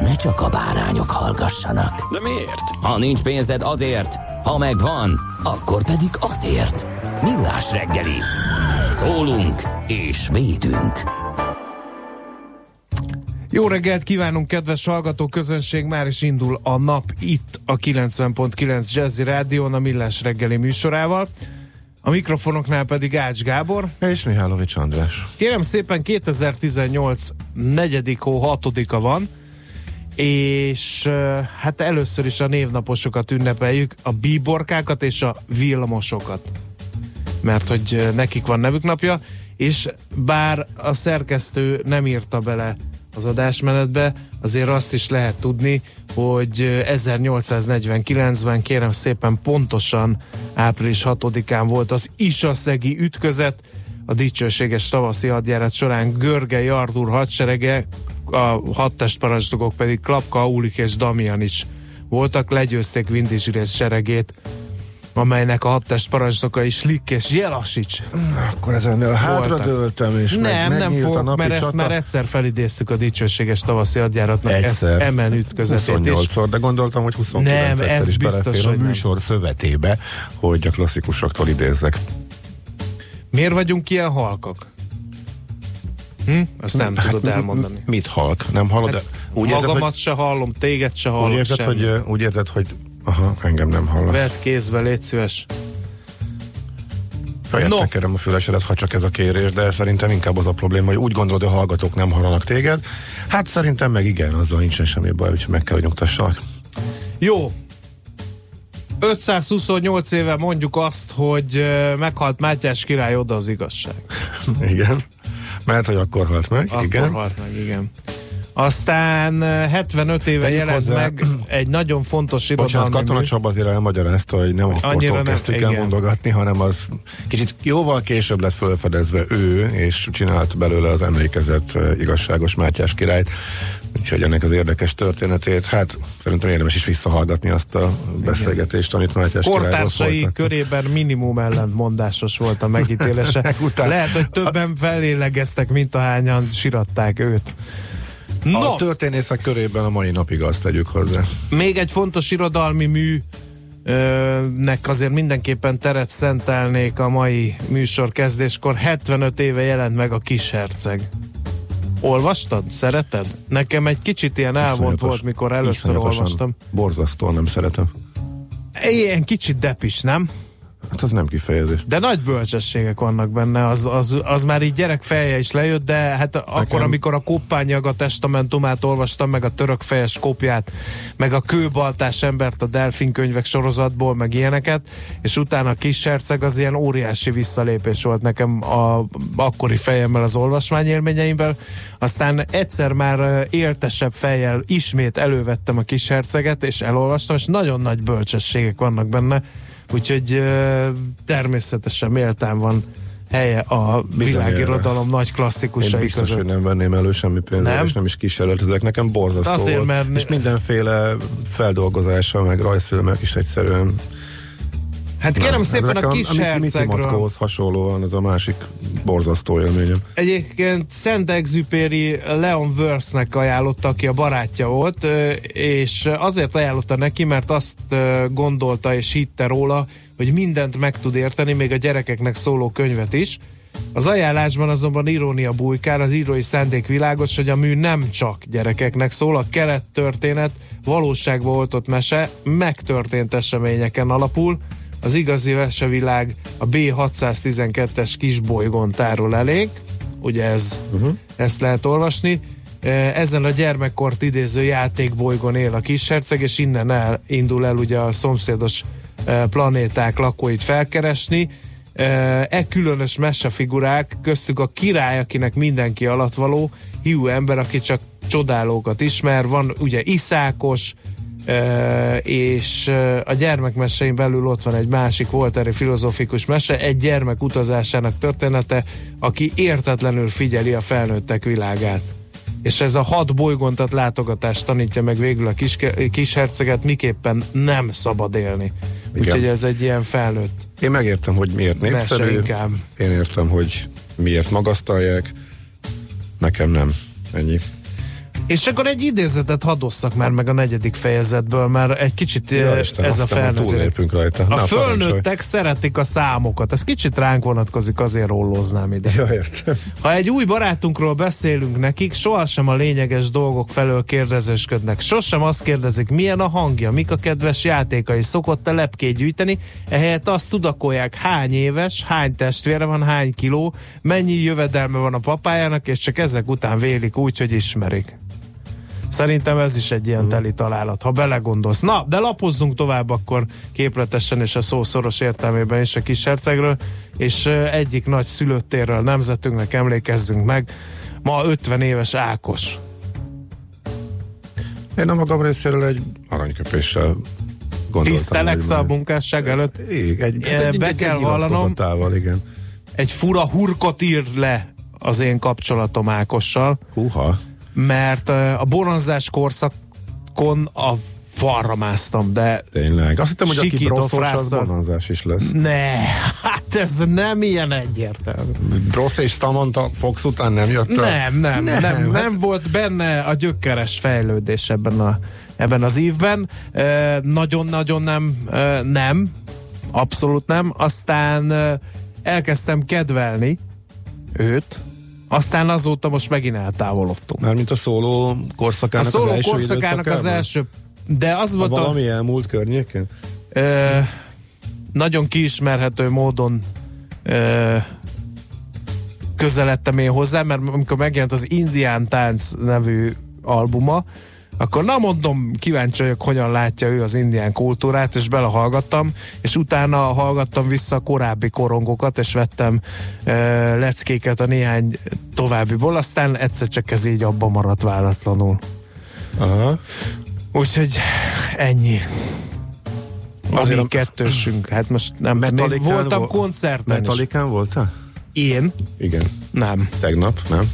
ne csak a bárányok hallgassanak. De miért? Ha nincs pénzed azért, ha megvan, akkor pedig azért. Millás reggeli. Szólunk és védünk. Jó reggelt kívánunk, kedves hallgató közönség! Már is indul a nap itt a 90.9 Jazzy Rádión a Millás reggeli műsorával. A mikrofonoknál pedig Ács Gábor. És Mihálovics András. Kérem szépen 2018 negyedik hó hatodika van, és hát először is a névnaposokat ünnepeljük, a bíborkákat és a villamosokat. Mert hogy nekik van nevük napja, és bár a szerkesztő nem írta bele az adásmenetbe, azért azt is lehet tudni, hogy 1849-ben kérem szépen pontosan április 6-án volt az Isaszegi ütközet, a dicsőséges tavaszi hadjárat során Görgely Artur hadserege, a hadtestparancsnokok pedig Klapka, Aulik és Damian is voltak, legyőzték Vindizsirez seregét amelynek a hadtest parancsnokai Slick és Jelasics. Akkor ezen hátradőltem, és nem, meg, nem fog, a napi mert csata. ezt már egyszer felidéztük a dicsőséges tavaszi hadjáratnak egyszer. ezt emen ütközetét. 28-szor, de gondoltam, hogy 29 nem, ez is belefér a műsor nem. szövetébe, hogy a klasszikusoktól idézzek. Miért vagyunk ilyen halkak? Hm? Azt nem hát, tudod elmondani. Mit halk? Nem hallod? Hát, úgy magamat érzed, hogy, se hallom, téged se hallom. Úgy érzed, semmi. hogy, úgy érzed, hogy Aha, engem nem hallasz. Vedd kézbe, légy szíves. Fejet no. tekerem a fülesedet, ha csak ez a kérés, de szerintem inkább az a probléma, hogy úgy gondolod, hogy a hallgatók nem hallanak téged. Hát szerintem meg igen, azzal nincsen semmi baj, úgyhogy meg kell, hogy nyugtassalak. Jó. 528 éve mondjuk azt, hogy meghalt Mátyás király, oda az igazság. igen. Mert, hogy akkor halt meg, akkor igen. halt meg, igen. Aztán 75 éve Tegyük jelent hozzá, meg egy nagyon fontos irodalmi Bocsánat, Katona Csaba azért elmagyarázta, hogy nem akkor kezdtük el mondogatni, hanem az kicsit jóval később lett felfedezve ő, és csinált belőle az emlékezett igazságos Mátyás királyt. Úgyhogy ennek az érdekes történetét, hát szerintem érdemes is visszahallgatni azt a beszélgetést, amit Mátyás Kortársai körében minimum ellentmondásos volt a megítélése. Lehet, hogy többen felélegeztek, mint ahányan siratták őt. No. A történészek körében a mai napig azt tegyük hozzá. Még egy fontos irodalmi mű nek azért mindenképpen teret szentelnék a mai műsor kezdéskor. 75 éve jelent meg a Kis Herceg. Olvastad? Szereted? Nekem egy kicsit ilyen elvont volt, mikor először olvastam. Borzasztóan nem szeretem. Ilyen kicsit depis, nem? Hát az nem kifejezés. De nagy bölcsességek vannak benne, az, az, az már így gyerek feje is lejött, de hát Nekem... akkor, amikor a koppányag a testamentumát olvastam, meg a török fejes kopját, meg a kőbaltás embert a delfin könyvek sorozatból, meg ilyeneket, és utána a kis herceg az ilyen óriási visszalépés volt nekem a akkori fejemmel az olvasmányélményeimből. Aztán egyszer már éltesebb fejjel ismét elővettem a kis herceget, és elolvastam, és nagyon nagy bölcsességek vannak benne úgyhogy természetesen méltán van helye a világirodalom nagy klasszikusai Én biztos, között. hogy nem venném elő semmi pénzzel, nem? és nem is kísérletezek. Nekem borzasztó Azért, volt. mert... És mindenféle feldolgozása, meg rajzfilmek is egyszerűen Hát kérem szépen a kis a, a Mici hasonlóan ez a másik borzasztó élményem. Egyébként Szent Exupéry Leon Worthnek ajánlotta, aki a barátja volt, és azért ajánlotta neki, mert azt gondolta és hitte róla, hogy mindent meg tud érteni, még a gyerekeknek szóló könyvet is, Az ajánlásban azonban irónia bujkál, az írói szándék világos, hogy a mű nem csak gyerekeknek szól, a keret történet valóságba oltott mese megtörtént eseményeken alapul, az igazi vesevilág a B612-es kisbolygón tárol elég, ugye ez, uh-huh. ezt lehet olvasni, ezen a gyermekkort idéző játékbolygón él a kisherceg, és innen el, indul el ugye a szomszédos planéták lakóit felkeresni. E különös mesefigurák, köztük a király, akinek mindenki alattvaló, hiú ember, aki csak csodálókat ismer, van ugye Iszákos, és a gyermekmesein belül ott van egy másik volt erre filozófikus mese, egy gyermek utazásának története, aki értetlenül figyeli a felnőttek világát és ez a hat bolygóntat látogatást tanítja meg végül a kis, kis herceget, miképpen nem szabad élni. Úgyhogy ez egy ilyen felnőtt. Én megértem, hogy miért népszerű. Én értem, hogy miért magasztalják. Nekem nem. Ennyi. És akkor egy idézetet hadosszak már meg a negyedik fejezetből, mert egy kicsit ja, Isten, ez a felnőtt. rajta. A Na, fölnőttek szeretik a számokat. Ez kicsit ránk vonatkozik, azért rolloznám ide. Ja, értem. Ha egy új barátunkról beszélünk nekik, sohasem a lényeges dolgok felől kérdezősködnek. Sosem azt kérdezik, milyen a hangja, mik a kedves játékai, szokott-e lepkét gyűjteni, ehelyett azt tudakolják, hány éves, hány testvére van, hány kiló, mennyi jövedelme van a papájának, és csak ezek után vélik úgy, hogy ismerik. Szerintem ez is egy ilyen mm. teli találat, ha belegondolsz. Na, de lapozzunk tovább akkor képletesen és a szó szoros értelmében is a kis hercegről, és egyik nagy szülőttérről nemzetünknek emlékezzünk meg. Ma 50 éves Ákos. Én a magam részéről egy aranyköpéssel gondoltam. Tiszteleksz a munkásság előtt? Igen, egy, egy, egy, be kell vallanom, igen. egy fura hurkot ír le az én kapcsolatom Ákossal. Húha mert a bonanzás korszakon a falra másztam, de Tényleg. Azt hittem, hogy aki broszos, az bonanzás is lesz. Ne, hát ez nem ilyen egyértelmű. Brossz és Samantha Fox után nem jött Nem, nem, nem, nem, hát... nem volt benne a gyökeres fejlődés ebben, a, ebben az évben. Nagyon-nagyon nem, nem, abszolút nem. Aztán elkezdtem kedvelni őt, aztán azóta most megint eltávolodtunk. Mármint a szóló korszakának a szóló az első korszakának az első, de az volt a... Valami elmúlt környéken? Ö, nagyon kiismerhető módon ö, közeledtem én hozzá, mert amikor megjelent az Indián Tánc nevű albuma, akkor na mondom, kíváncsi vagyok, hogyan látja ő az indián kultúrát, és belehallgattam, és utána hallgattam vissza a korábbi korongokat, és vettem e, leckéket a néhány továbbiból, aztán egyszer csak ez így abba maradt váratlanul. Aha. Úgyhogy ennyi. A mi kettősünk. Hát most nem még voltam vo- koncerten Metalikán voltál? Én? Igen. Nem. Tegnap, nem?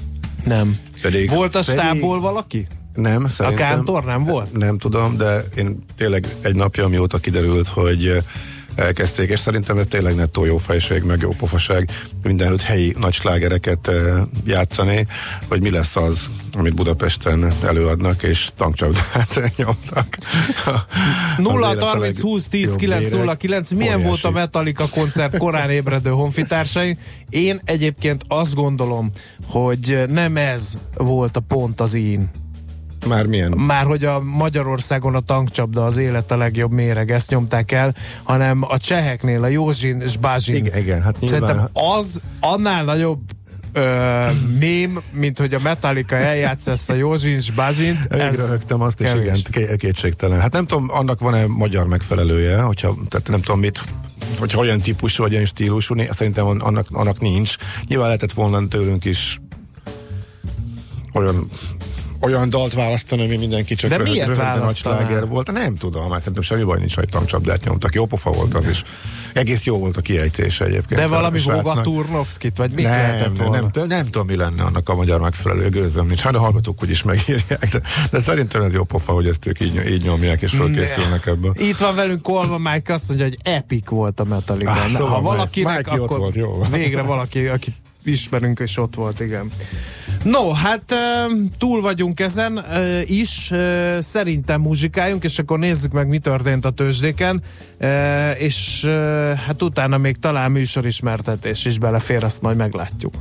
Nem. Pedig, Volt a stábból valaki? Nem, szerintem. A kántor nem volt? Nem tudom, de én tényleg egy napja, mióta kiderült, hogy eh, elkezdték, és szerintem ez tényleg nettó jó fejség, meg jó pofaság mindenütt helyi nagy slágereket eh, játszani, hogy mi lesz az, amit Budapesten előadnak, és tankcsapdát nyomtak. 0 30 20 10 9 0 9 milyen Óriási. volt a Metallica koncert korán ébredő honfitársai? Én egyébként azt gondolom, hogy nem ez volt a pont az én már milyen? Már hogy a Magyarországon a tankcsapda az élet a legjobb méreg, ezt nyomták el, hanem a cseheknél, a Józsin és Bázsin. Igen, igen, hát nyilván. Szerintem az annál nagyobb ö, mém, mint hogy a Metallica eljátsz ezt a Józsin és Bázsint. Röhögtem azt is, igen, kétségtelen. Hát nem tudom, annak van-e magyar megfelelője, hogyha, tehát nem tudom mit hogy olyan típusú, vagy olyan stílusú, szerintem annak, annak nincs. Nyilván lehetett volna tőlünk is olyan olyan dalt választani, ami mindenki csak De rövid, miért sláger volt. Nem tudom, mert szerintem semmi baj nincs, hogy tankcsapdát nyomtak. Jó pofa volt az is. Egész jó volt a kiejtése egyébként. De valami Vóga Turnovskit, vagy mit nem, lehetett volna? Nem, nem, nem, tudom, mi lenne annak a magyar megfelelő gőzöm nincs. Hát a hallgatók úgyis megírják. De, de szerintem ez jó pofa, hogy ezt ők így, így nyomják és fölkészülnek ebből. Itt van velünk Kolva Mike azt mondja, hogy epic volt a Metallica. Ah, szóval ha valakinek, Mike akkor volt, jó. végre valaki, aki ismerünk, és ott volt, igen. No, hát túl vagyunk ezen is, szerintem muzsikáljunk, és akkor nézzük meg, mi történt a tőzsdéken, és hát utána még talán műsorismertetés is belefér, azt majd meglátjuk.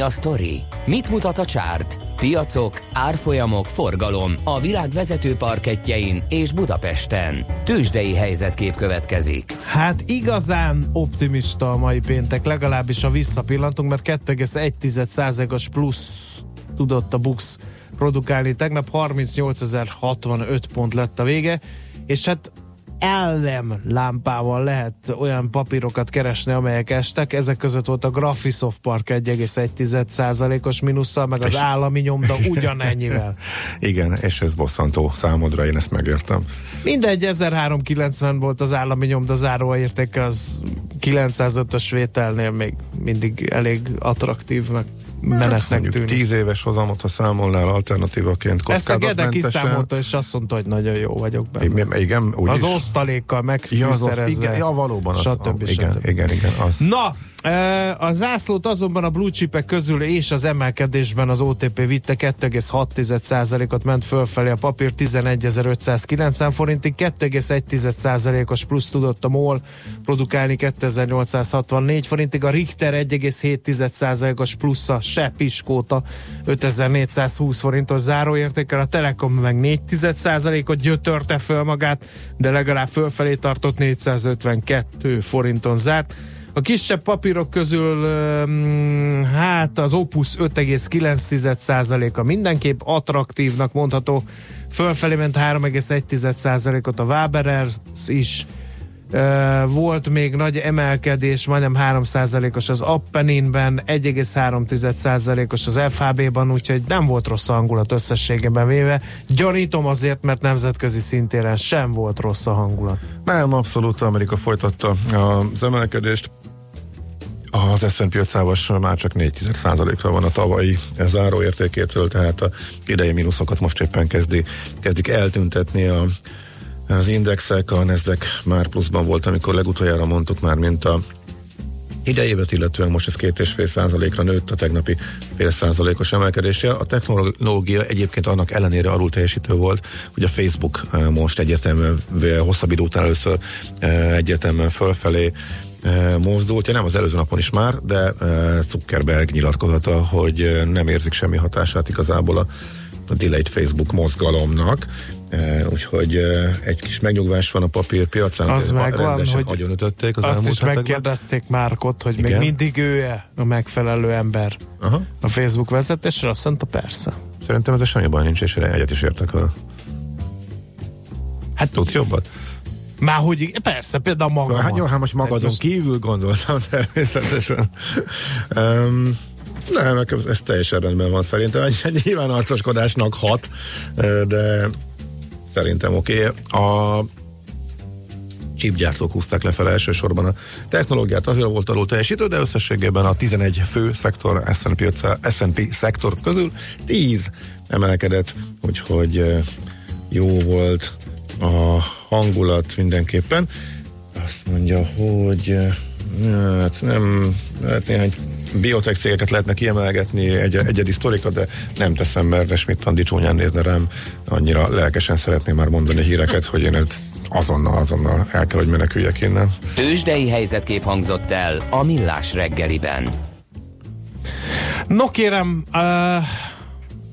Mi a sztori? Mit mutat a csárt? Piacok, árfolyamok, forgalom a világ vezető parketjein és Budapesten. Tősdei helyzetkép következik. Hát igazán optimista a mai péntek, legalábbis a visszapillantunk, mert 2,1%-os plusz tudott a Bux produkálni. Tegnap 38.065 pont lett a vége, és hát ellem lámpával lehet olyan papírokat keresni, amelyek estek. Ezek között volt a Graphisoft Park 1,1%-os minusszal, meg az állami nyomda ugyanennyivel. Igen, és ez bosszantó számodra, én ezt megértem. Mindegy, 1390 volt az állami nyomda záróa értéke, az 905-ös vételnél még mindig elég attraktívnak menetnek tűnik. Tíz éves hozamot, ha számolnál alternatívaként Ezt a Gede kiszámolta, és azt mondta, hogy nagyon jó vagyok benne. Igen, úgy az osztalékkal megfűszerezve. Ja, igen, ja, valóban. Az, stb. igen, stb. igen, igen. Az. Na, a zászlót azonban a blue chipek közül és az emelkedésben az OTP vitte 2,6%-ot ment fölfelé a papír 11.590 forintig, 2,1%-os plusz tudott a MOL produkálni 2864 forintig, a Richter 1,7%-os plusza se piskóta 5420 forintos záróértékkel, a Telekom meg 4%-ot gyötörte föl magát, de legalább fölfelé tartott 452 forinton zárt. A kisebb papírok közül hát az Opus 5,9%-a mindenképp attraktívnak mondható. Fölfelé ment 3,1%-ot a Waberers is. Volt még nagy emelkedés, majdnem 3%-os az Appeninben, 1,3%-os az FHB-ban, úgyhogy nem volt rossz a hangulat összességében véve. Gyanítom azért, mert nemzetközi szintéren sem volt rossz a hangulat. Nem, abszolút Amerika folytatta az emelkedést. Az S&P 500-as már csak 4%-ra van a tavalyi záróértékétől, tehát a idei mínuszokat most éppen kezdi, kezdik eltüntetni a, az indexek, a Nasdaq már pluszban volt, amikor legutoljára mondtuk már, mint a idejévet illetően most ez két és fél százalékra nőtt a tegnapi fél százalékos emelkedése. A technológia egyébként annak ellenére alul teljesítő volt, hogy a Facebook eh, most egyértelműen hosszabb idő után először eh, egyértelműen fölfelé mozdult, nem az előző napon is már, de Zuckerberg nyilatkozata, hogy nem érzik semmi hatását igazából a, a delayed Facebook mozgalomnak, úgyhogy egy kis megnyugvás van a papírpiacán. Az megvan, hogy ütötték az azt is megkérdezték Márkot, hogy Igen? még mindig ő-e a megfelelő ember Aha. a Facebook vezetésre, azt mondta persze. Szerintem ez semmi baj nincs, és egyet is értek vele. Hát tudsz jobbat? Már hogy persze, például maga. Hát jó, hát most magadon most... kívül gondoltam természetesen. um, nem, ez, teljesen rendben van szerintem. Nyilván arcoskodásnak hat, de szerintem oké. Okay. A chipgyártók húzták lefelé elsősorban a technológiát, azért volt alul teljesítő, de összességében a 11 fő szektor, S&P, S&P szektor közül 10 emelkedett, úgyhogy jó volt a hangulat mindenképpen. Azt mondja, hogy hát nem, hát néhány biotech cégeket lehetne kiemelgetni, egy, egyedi sztorikat, de nem teszem, mert Schmidt csúnyán nézne rám, annyira lelkesen szeretném már mondani híreket, hogy én ezt azonnal, azonnal el kell, hogy meneküljek innen. Tőzsdei helyzetkép hangzott el a Millás reggeliben. No kérem, uh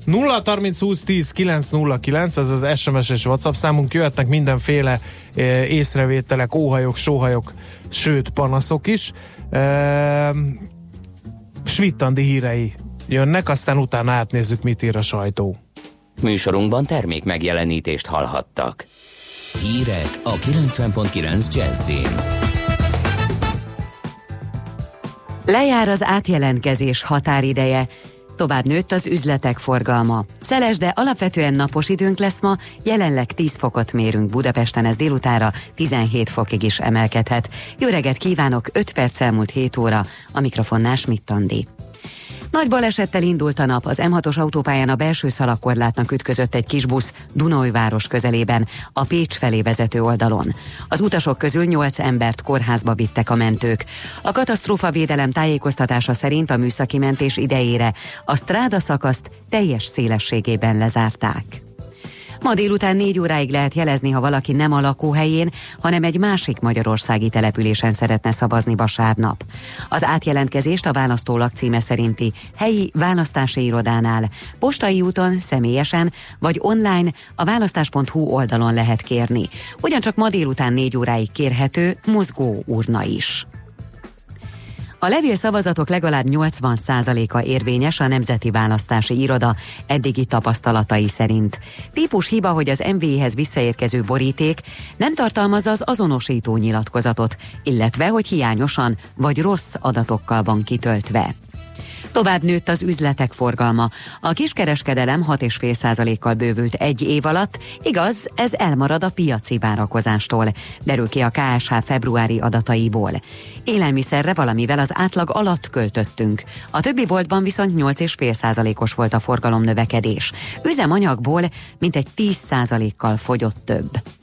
0 30 20 10 909, ez az SMS és WhatsApp számunk, jöhetnek mindenféle e, észrevételek, óhajok, sóhajok, sőt panaszok is. E, Schmidt-Andi hírei jönnek, aztán utána átnézzük, mit ír a sajtó. Műsorunkban termék megjelenítést hallhattak. Hírek a 90.9 Jazzin. Lejár az átjelentkezés határideje, Tovább nőtt az üzletek forgalma. Szeles, de alapvetően napos időnk lesz ma, jelenleg 10 fokot mérünk Budapesten, ez délutára 17 fokig is emelkedhet. Jó reggelt kívánok, 5 perc elmúlt 7 óra, a mikrofonnál Schmidt-Tandi. Nagy balesettel indult a nap, az M6-os autópályán a belső szalakorlátnak ütközött egy kis busz Dunajváros közelében, a Pécs felé vezető oldalon. Az utasok közül 8 embert kórházba vittek a mentők. A katasztrófa védelem tájékoztatása szerint a műszaki mentés idejére a stráda szakaszt teljes szélességében lezárták. Ma délután négy óráig lehet jelezni, ha valaki nem a lakóhelyén, hanem egy másik magyarországi településen szeretne szavazni vasárnap. Az átjelentkezést a választó lakcíme szerinti helyi választási irodánál, postai úton, személyesen vagy online a választás.hu oldalon lehet kérni. Ugyancsak ma délután négy óráig kérhető mozgó urna is. A levél szavazatok legalább 80%-a érvényes a Nemzeti Választási Iroda eddigi tapasztalatai szerint. Típus hiba, hogy az MVI-hez visszaérkező boríték nem tartalmazza az azonosító nyilatkozatot, illetve hogy hiányosan vagy rossz adatokkal van kitöltve. Tovább nőtt az üzletek forgalma. A kiskereskedelem 6,5%-kal bővült egy év alatt, igaz, ez elmarad a piaci várakozástól, derül ki a KSH februári adataiból. Élelmiszerre valamivel az átlag alatt költöttünk. A többi boltban viszont 8,5%-os volt a forgalom növekedés. Üzemanyagból mintegy 10%-kal fogyott több.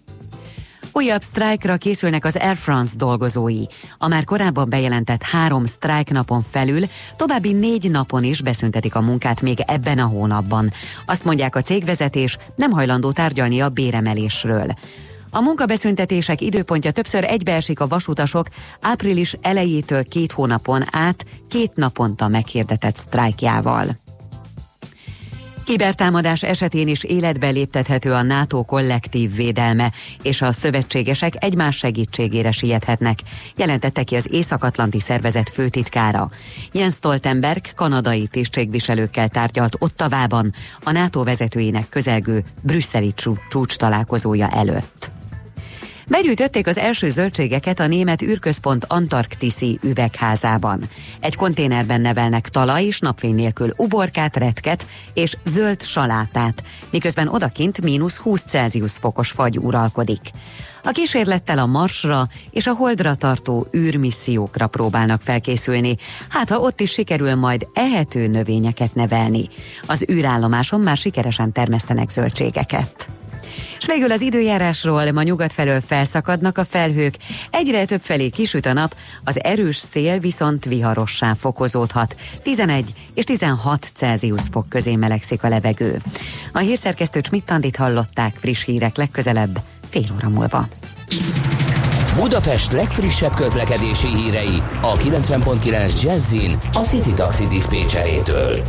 Újabb sztrájkra készülnek az Air France dolgozói. A már korábban bejelentett három sztrájk napon felül további négy napon is beszüntetik a munkát még ebben a hónapban. Azt mondják a cégvezetés, nem hajlandó tárgyalni a béremelésről. A munkabeszüntetések időpontja többször egybeesik a vasutasok április elejétől két hónapon át két naponta meghirdetett sztrájkjával. Kibertámadás esetén is életbe léptethető a NATO kollektív védelme, és a szövetségesek egymás segítségére siethetnek, jelentette ki az Észak-Atlanti Szervezet főtitkára. Jens Stoltenberg kanadai tisztségviselőkkel tárgyalt Ottavában a NATO vezetőinek közelgő brüsszeli csúcs találkozója előtt. Begyűjtötték az első zöldségeket a német űrközpont Antarktiszi üvegházában. Egy konténerben nevelnek talaj és napfény nélkül uborkát, retket és zöld salátát, miközben odakint mínusz 20 Celsius fokos fagy uralkodik. A kísérlettel a Marsra és a Holdra tartó űrmissziókra próbálnak felkészülni, hát ha ott is sikerül majd ehető növényeket nevelni. Az űrállomáson már sikeresen termesztenek zöldségeket. És végül az időjárásról ma nyugat felől felszakadnak a felhők, egyre több felé kisüt a nap, az erős szél viszont viharossá fokozódhat. 11 és 16 Celsius fok közé melegszik a levegő. A hírszerkesztő Csmittandit hallották friss hírek legközelebb, fél óra múlva. Budapest legfrissebb közlekedési hírei a 90.9 Jazzin a City Taxi Dispécsejétől.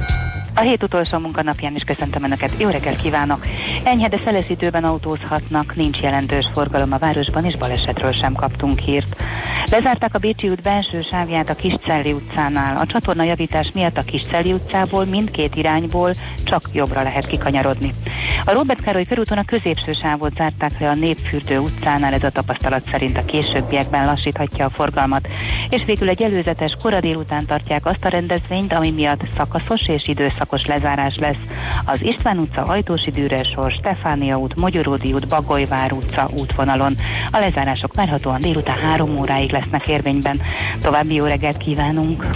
A hét utolsó munkanapján is köszöntöm Önöket. Jó reggelt kívánok! Enyhe, de szeles autózhatnak, nincs jelentős forgalom a városban, és balesetről sem kaptunk hírt. Lezárták a Bécsi út belső sávját a Kiscelli utcánál. A csatorna javítás miatt a Kiscelli utcából mindkét irányból csak jobbra lehet kikanyarodni. A Robert Károly körúton a középső sávot zárták le a Népfürdő utcánál, ez a tapasztalat szerint a későbbiekben lassíthatja a forgalmat. És végül egy előzetes kora délután tartják azt a rendezvényt, ami miatt szakaszos és időszakos lezárás lesz. Az István utca, Ajtósi Dűresor, Stefánia út, Magyaródi út, Bagolyvár utca útvonalon. A lezárások várhatóan délután három óráig lesznek érvényben. További jó reggelt kívánunk!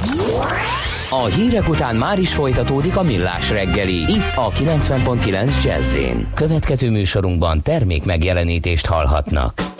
A hírek után már is folytatódik a millás reggeli. Itt a 90.9 jazz Következő műsorunkban termék megjelenítést hallhatnak.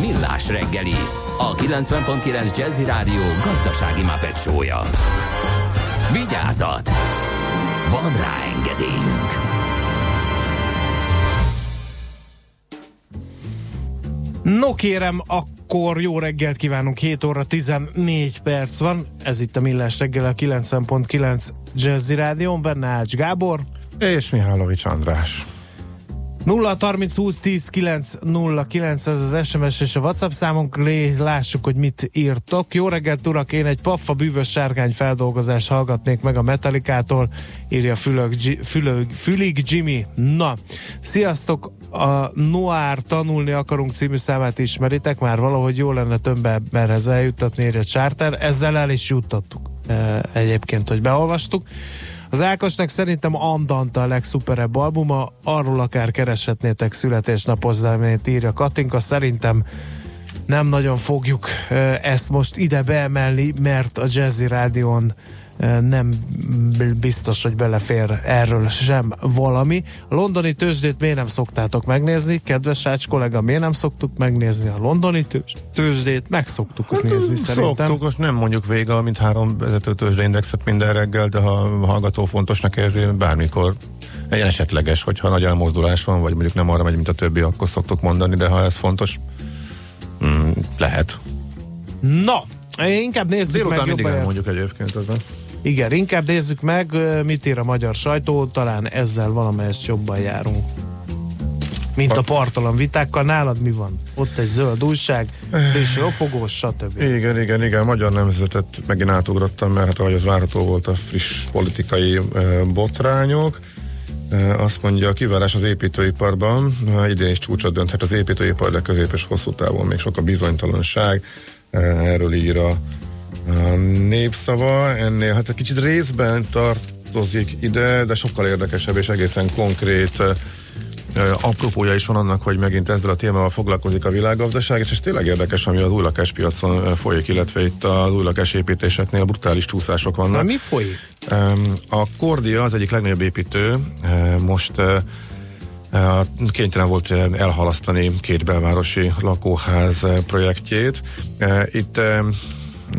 Millás reggeli, a 90.9 Jazzy Rádió gazdasági mapetsója. Vigyázat! Van rá engedélyünk! No kérem, akkor jó reggelt kívánunk, 7 óra 14 perc van, ez itt a Millás reggel a 90.9 Jazzy Rádión, benne Ács Gábor. És Mihálovics András. 0 30 20 10 9 0 9 ez az SMS és a WhatsApp számunk, lé, lássuk, hogy mit írtok. Jó reggelt, urak, én egy paffa bűvös sárkány feldolgozást hallgatnék meg a Metallicától, írja Fülög, Fülög, Fülig Jimmy. Na, sziasztok, a Noir tanulni akarunk című számát ismeritek, már valahogy jó lenne több emberhez eljuttatni, írja Charter, ezzel el is juttattuk egyébként, hogy beolvastuk. Az Ákosnak szerintem Andanta a legszuperebb albuma, arról akár kereshetnétek születésnapozzámét írja Katinka, szerintem nem nagyon fogjuk ezt most ide beemelni, mert a Jazzy Rádión nem biztos, hogy belefér erről sem valami. A londoni tőzsdét miért nem szoktátok megnézni? Kedves Ács kollega, miért nem szoktuk megnézni a londoni tőzsdét? Meg szoktuk hát, nézni szerintem. Szoktuk, most nem mondjuk vége, mint három vezető tőzsdeindexet minden reggel, de ha a hallgató fontosnak érzi, bármikor egy esetleges, hogyha nagy elmozdulás van, vagy mondjuk nem arra megy, mint a többi, akkor szoktuk mondani, de ha ez fontos, mm, lehet. Na, inkább nézzük Délután meg mindig elmondjuk egyébként ezen. Igen, inkább nézzük meg, mit ír a magyar sajtó, talán ezzel valamelyest jobban járunk. Mint a partalan vitákkal, nálad mi van? Ott egy zöld újság, és opogós, stb. Igen, igen, igen, magyar nemzetet megint átugrottam, mert hát ahogy az várható volt a friss politikai botrányok. Azt mondja, a kiválás az építőiparban, idén is csúcsot dönthet az építőipar, de közép és hosszú távon még sok a bizonytalanság. Erről ír a a népszava ennél, hát egy kicsit részben tartozik ide, de sokkal érdekesebb és egészen konkrét apropója is van annak, hogy megint ezzel a témával foglalkozik a világgazdaság, és ez tényleg érdekes, ami az új lakáspiacon folyik, illetve itt az új lakásépítéseknél brutális csúszások vannak. Na, mi folyik? A Kordia az egyik legnagyobb építő, most kénytelen volt elhalasztani két belvárosi lakóház projektjét. Itt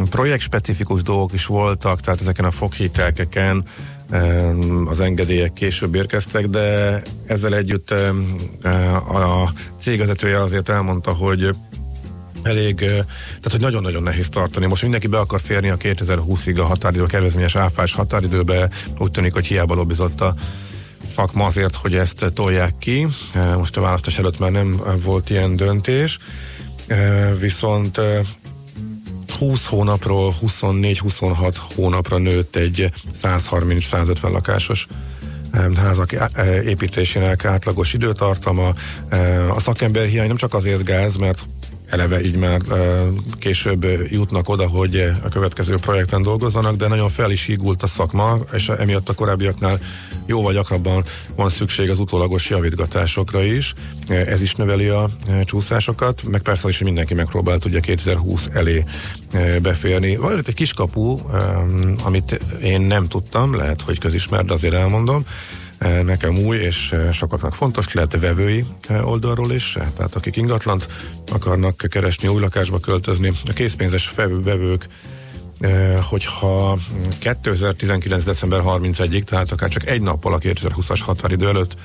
projektspecifikus dolgok is voltak, tehát ezeken a foghitelkeken az engedélyek később érkeztek, de ezzel együtt a cégvezetője azért elmondta, hogy elég, tehát hogy nagyon-nagyon nehéz tartani. Most mindenki be akar férni a 2020-ig a határidő, a kedvezményes áfás határidőbe, úgy tűnik, hogy hiába lobbizott a szakma azért, hogy ezt tolják ki. Most a választás előtt már nem volt ilyen döntés, viszont 20 hónapról 24-26 hónapra nőtt egy 130-150 lakásos házak e, e, építésének átlagos időtartama. E, a szakember hiány nem csak azért gáz, mert eleve így már később jutnak oda, hogy a következő projekten dolgozzanak, de nagyon fel is hígult a szakma, és emiatt a korábbiaknál jóval gyakrabban van szükség az utólagos javítgatásokra is. Ez is növeli a csúszásokat, meg persze is, hogy mindenki megpróbált ugye 2020 elé beférni. Van egy kis kapu, amit én nem tudtam, lehet, hogy közismert, azért elmondom, nekem új, és sokaknak fontos, lehet vevői oldalról is, tehát akik ingatlant akarnak keresni, új lakásba költözni, a készpénzes vevők hogyha 2019. december 31-ig, tehát akár csak egy nappal a 2020-as határidő előtt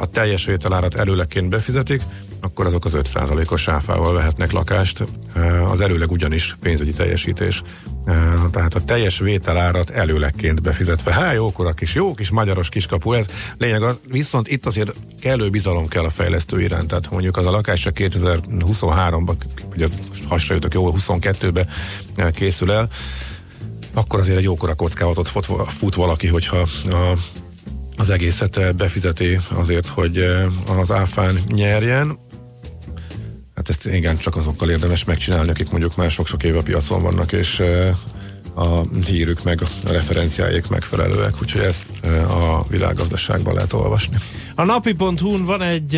a teljes vételárat előleként befizetik, akkor azok az 5%-os sáfával vehetnek lakást. Az előleg ugyanis pénzügyi teljesítés. Tehát a teljes vételárat előlegként befizetve. Há, jókora kis, jó kis magyaros kiskapu ez. Lényeg az, viszont itt azért kellő bizalom kell a fejlesztő iránt. Tehát mondjuk az a lakás csak 2023-ban, ugye hasra jutok, jó, 22-be készül el, akkor azért egy jókora kockázatot fut valaki, hogyha a az egészet befizeti azért, hogy az áfán nyerjen. Hát ezt igen, csak azokkal érdemes megcsinálni, akik mondjuk már sok-sok éve a piacon vannak, és a hírük meg a referenciáik megfelelőek, úgyhogy ezt a világgazdaságban lehet olvasni. A napi.hu-n van egy,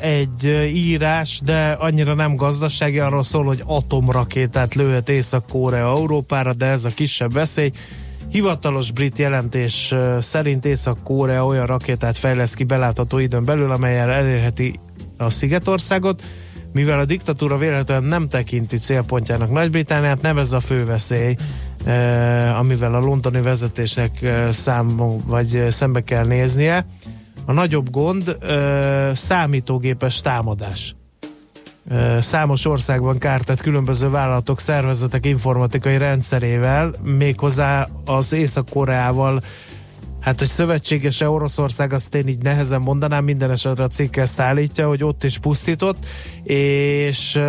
egy írás, de annyira nem gazdasági, arról szól, hogy atomrakétát lőhet Észak-Korea Európára, de ez a kisebb veszély. Hivatalos brit jelentés szerint Észak-Korea olyan rakétát fejlesz ki belátható időn belül, amelyel elérheti a Szigetországot, mivel a diktatúra véletlenül nem tekinti célpontjának Nagy-Britániát, nem ez a fő veszély, amivel a londoni vezetésnek eh, szám, vagy szembe kell néznie. A nagyobb gond számítógépes támadás. Számos országban kárt különböző vállalatok, szervezetek informatikai rendszerével, méghozzá az Észak-Koreával Hát, hogy szövetséges Oroszország, azt én így nehezen mondanám, minden esetre a cikk ezt állítja, hogy ott is pusztított, és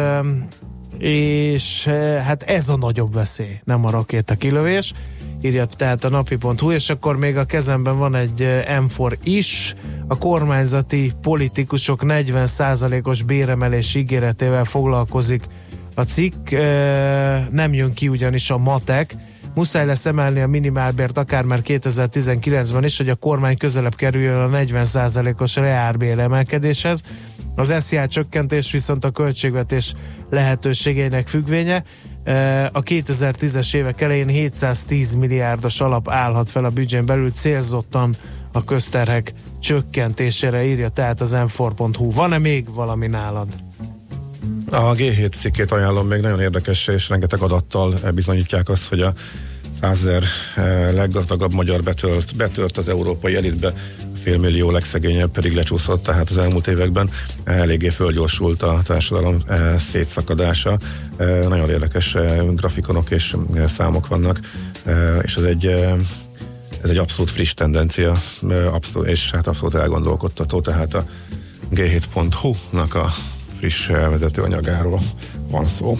és hát ez a nagyobb veszély, nem a rakéta kilövés, írja tehát a napi.hu, és akkor még a kezemben van egy M4 is, a kormányzati politikusok 40%-os béremelés ígéretével foglalkozik a cikk, nem jön ki ugyanis a matek, Muszáj lesz emelni a minimálbért akár már 2019-ben is, hogy a kormány közelebb kerüljön a 40%-os reálbér emelkedéshez. Az SZIA csökkentés viszont a költségvetés lehetőségeinek függvénye. A 2010-es évek elején 710 milliárdos alap állhat fel a büdzsén belül célzottan a közterhek csökkentésére írja tehát az m Van-e még valami nálad? A G7 cikkét ajánlom még nagyon érdekes, és rengeteg adattal bizonyítják azt, hogy a százer eh, leggazdagabb magyar betölt, betört az európai elitbe, félmillió legszegényebb pedig lecsúszott, tehát az elmúlt években eléggé fölgyorsult a társadalom eh, szétszakadása. Eh, nagyon érdekes grafikonok és számok vannak, és ez egy ez egy abszolút friss tendencia, abszolút, és hát abszolút elgondolkodtató, tehát a g7.hu-nak a friss vezető anyagáról van szó.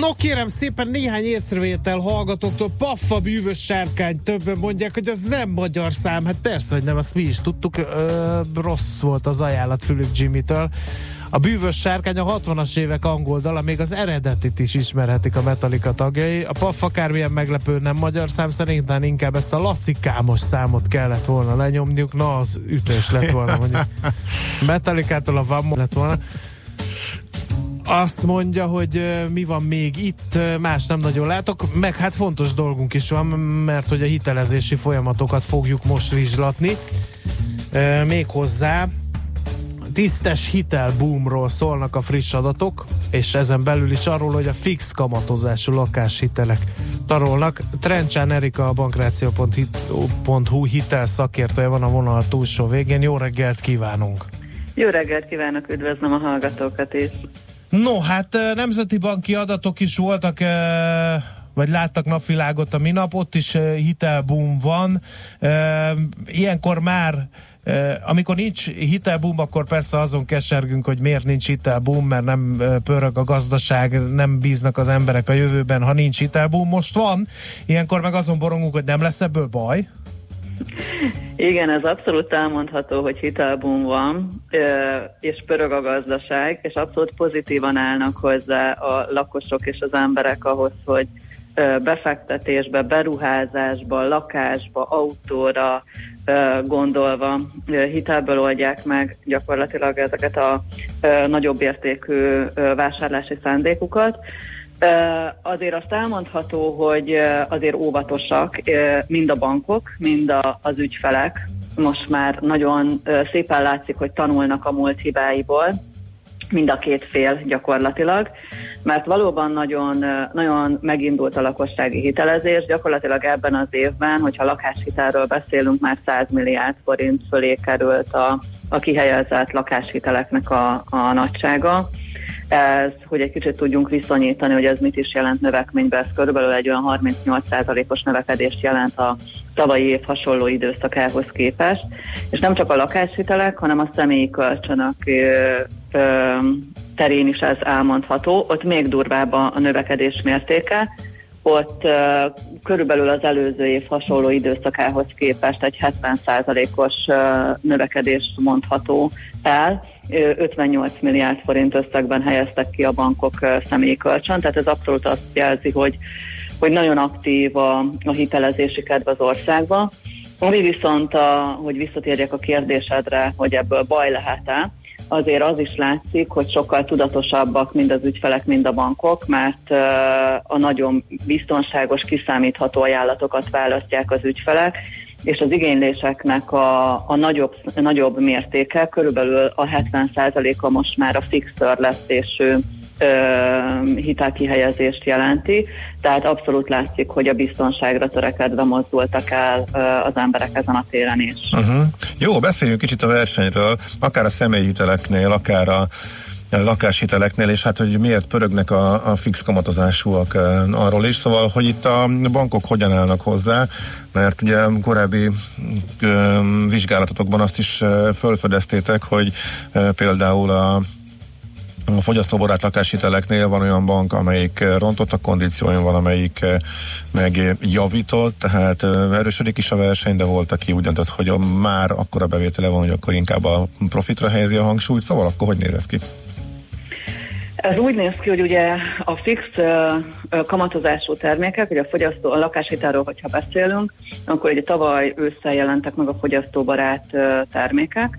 No kérem szépen néhány észrevétel hallgatóktól. Paffa bűvös sárkány, többen mondják, hogy az nem magyar szám. Hát persze, hogy nem, azt mi is tudtuk. Ö, rossz volt az ajánlat Fülük Jimmy-től. A bűvös sárkány a 60-as évek angol dala, még az eredetit is ismerhetik a Metallica tagjai. A Paff akármilyen meglepő nem magyar szám, szerintem inkább ezt a lacikámos számot kellett volna lenyomniuk. Na, az ütős lett volna, mondjuk. Metallicától a Van lett volna. Azt mondja, hogy mi van még itt, más nem nagyon látok, meg hát fontos dolgunk is van, mert hogy a hitelezési folyamatokat fogjuk most vizslatni. Még hozzá tisztes hitelboomról szólnak a friss adatok, és ezen belül is arról, hogy a fix kamatozású lakáshitelek tarolnak. Trencsán Erika a bankráció.hu hitel szakértője van a vonal túlsó végén. Jó reggelt kívánunk! Jó reggelt kívánok, üdvözlöm a hallgatókat is! No, hát nemzeti banki adatok is voltak, vagy láttak napvilágot a minap, ott is hitelboom van. Ilyenkor már amikor nincs hitelboom, akkor persze azon kesergünk, hogy miért nincs hitelboom, mert nem pörög a gazdaság, nem bíznak az emberek a jövőben, ha nincs hitelboom. Most van, ilyenkor meg azon borongunk, hogy nem lesz ebből baj. Igen, ez abszolút elmondható, hogy hitelboom van, és pörög a gazdaság, és abszolút pozitívan állnak hozzá a lakosok és az emberek ahhoz, hogy befektetésbe, beruházásba, lakásba, autóra gondolva hitelből oldják meg gyakorlatilag ezeket a nagyobb értékű vásárlási szándékukat. Azért azt elmondható, hogy azért óvatosak mind a bankok, mind a, az ügyfelek. Most már nagyon szépen látszik, hogy tanulnak a múlt hibáiból, mind a két fél gyakorlatilag, mert valóban nagyon, nagyon megindult a lakossági hitelezés, gyakorlatilag ebben az évben, hogyha lakáshitelről beszélünk, már 100 milliárd forint fölé került a, a kihelyezett lakáshiteleknek a, a nagysága ez, hogy egy kicsit tudjunk viszonyítani, hogy ez mit is jelent növekményben, ez körülbelül egy olyan 38%-os növekedést jelent a tavalyi év hasonló időszakához képest, és nem csak a lakáshitelek, hanem a személyi kölcsönök terén is ez elmondható, ott még durvább a növekedés mértéke, ott uh, körülbelül az előző év hasonló időszakához képest egy 70%-os uh, növekedés mondható el, 58 milliárd forint összegben helyeztek ki a bankok személyi kölcsön, tehát ez abszolút azt jelzi, hogy, hogy nagyon aktív a, a hitelezési kedv az országban. Ami viszont, a, hogy visszatérjek a kérdésedre, hogy ebből baj lehet-e, azért az is látszik, hogy sokkal tudatosabbak mind az ügyfelek, mind a bankok, mert a nagyon biztonságos, kiszámítható ajánlatokat választják az ügyfelek, és az igényléseknek a, a nagyobb, a nagyobb mértéke, körülbelül a 70%-a most már a fix törlesztésű hitelkihelyezést jelenti, tehát abszolút látszik, hogy a biztonságra törekedve mozdultak el az emberek ezen a téren is. Uh-huh. Jó, beszéljünk kicsit a versenyről, akár a személyi hiteleknél, akár a lakáshiteleknél, és hát, hogy miért pörögnek a, a fix kamatozásúak arról is, szóval, hogy itt a bankok hogyan állnak hozzá, mert ugye korábbi ö, vizsgálatotokban azt is fölfedeztétek, hogy ö, például a a fogyasztóbarát lakáshiteleknél van olyan bank, amelyik rontott a kondícióin, van amelyik meg javított, tehát erősödik is a verseny, de volt, aki úgy döntött, hogy már akkora bevétele van, hogy akkor inkább a profitra helyezi a hangsúlyt, szóval akkor hogy néz ez ki? Ez úgy néz ki, hogy ugye a fix kamatozású termékek, ugye a fogyasztó, a lakáshitelről, hogyha beszélünk, akkor ugye tavaly ősszel jelentek meg a fogyasztóbarát termékek.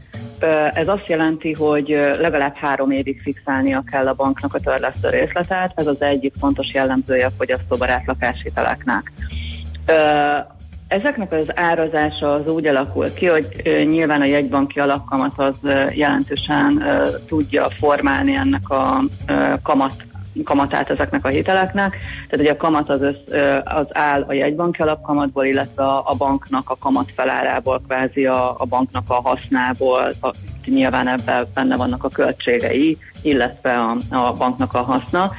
Ez azt jelenti, hogy legalább három évig fixálnia kell a banknak a törlesztő részletet, ez az egyik fontos jellemzője a fogyasztóbarát lakáshiteleknek. Ezeknek az árazása az úgy alakul ki, hogy nyilván a jegybanki alapkamat az jelentősen tudja formálni ennek a kamat kamatát ezeknek a hiteleknek. Tehát ugye a kamat az, össz, az áll a jegybanki alapkamatból, illetve a banknak a kamat felárából, kvázi a, a banknak a hasznából, a, nyilván ebben benne vannak a költségei, illetve a, a banknak a haszna.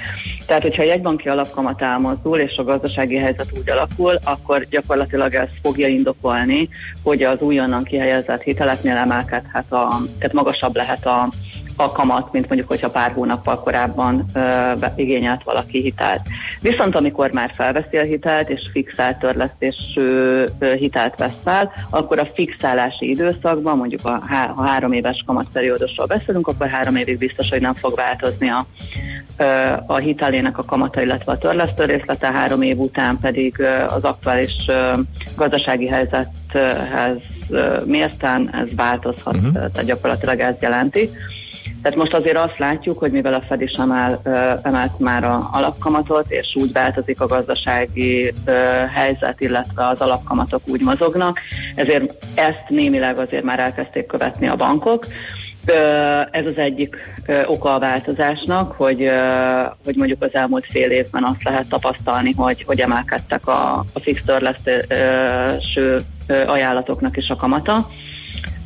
Tehát, hogyha egy banki alapkamat elmozdul, és a gazdasági helyzet úgy alakul, akkor gyakorlatilag ez fogja indokolni, hogy az újonnan kihelyezett hiteleknél emelkedhet, a, tehát magasabb lehet a, a kamat, mint mondjuk, hogyha pár hónappal korábban ö, igényelt valaki hitelt. Viszont amikor már felveszi a hitelt, és fixált törlesztésű hitelt vesz fel, akkor a fixálási időszakban, mondjuk a, há- ha három éves kamatperiódusról beszélünk, akkor három évig biztos, hogy nem fog változni a, a hitelének a kamata, illetve a törlesztő részlete, három év után pedig az aktuális gazdasági helyzethez mérten ez változhat, uh-huh. tehát gyakorlatilag ez jelenti. Tehát most azért azt látjuk, hogy mivel a Fed is emel, emelt már a alapkamatot, és úgy változik a gazdasági helyzet, illetve az alapkamatok úgy mozognak, ezért ezt némileg azért már elkezdték követni a bankok. Ez az egyik oka a változásnak, hogy, hogy mondjuk az elmúlt fél évben azt lehet tapasztalni, hogy, hogy emelkedtek a, a fix törlesztő ajánlatoknak is a kamata.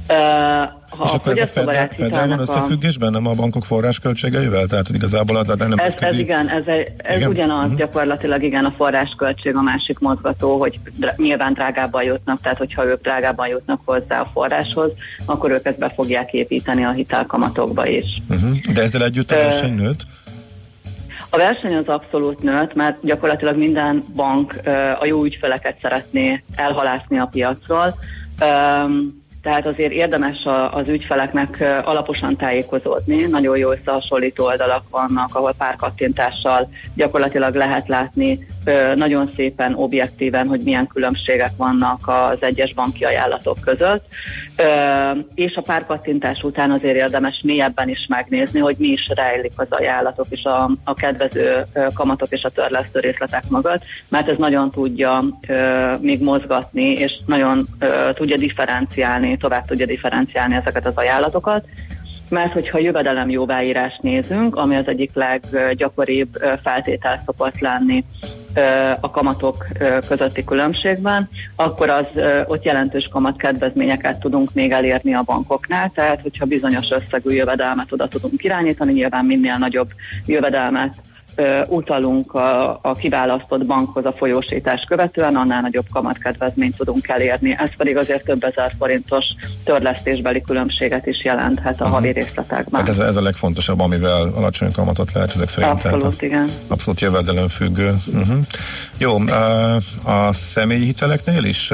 Ha és akkor ez a Feddel, Feddel van összefüggésben, nem a bankok forrásköltségeivel? Tehát igazából az nem ez, ez igen, ez, ez igen? ugyanaz uh-huh. gyakorlatilag igen a forrásköltség a másik mozgató, hogy nyilván drágábban jutnak, tehát hogyha ők drágábban jutnak hozzá a forráshoz, akkor ők ezt be fogják építeni a hitelkamatokba is. Uh-huh. De ezzel együtt a verseny nőtt? A verseny az abszolút nőtt, mert gyakorlatilag minden bank a jó ügyfeleket szeretné elhalászni a piacról. Um, tehát azért érdemes az ügyfeleknek alaposan tájékozódni. Nagyon jó összehasonlító oldalak vannak, ahol pár kattintással gyakorlatilag lehet látni nagyon szépen, objektíven, hogy milyen különbségek vannak az egyes banki ajánlatok között. És a pár kattintás után azért érdemes mélyebben is megnézni, hogy mi is rejlik az ajánlatok és a, a kedvező kamatok és a törlesztő részletek mögött, mert ez nagyon tudja még mozgatni, és nagyon tudja differenciálni tovább tudja differenciálni ezeket az ajánlatokat, mert hogyha jövedelem jóváírást nézünk, ami az egyik leggyakoribb feltétel szokott lenni a kamatok közötti különbségben, akkor az ott jelentős kamat kedvezményeket tudunk még elérni a bankoknál, tehát hogyha bizonyos összegű jövedelmet oda tudunk irányítani, nyilván minél nagyobb jövedelmet utalunk a, a kiválasztott bankhoz a folyósítás követően, annál nagyobb kamatkedvezményt tudunk elérni. Ez pedig azért több ezer forintos törlesztésbeli különbséget is jelenthet a uh-huh. havi részletekben. Hát ez, ez a legfontosabb, amivel alacsony kamatot lehet ezek szerint. Abszolút, tehát igen. Abszolút jövedelem függő. Uh-huh. Jó, a személyi hiteleknél is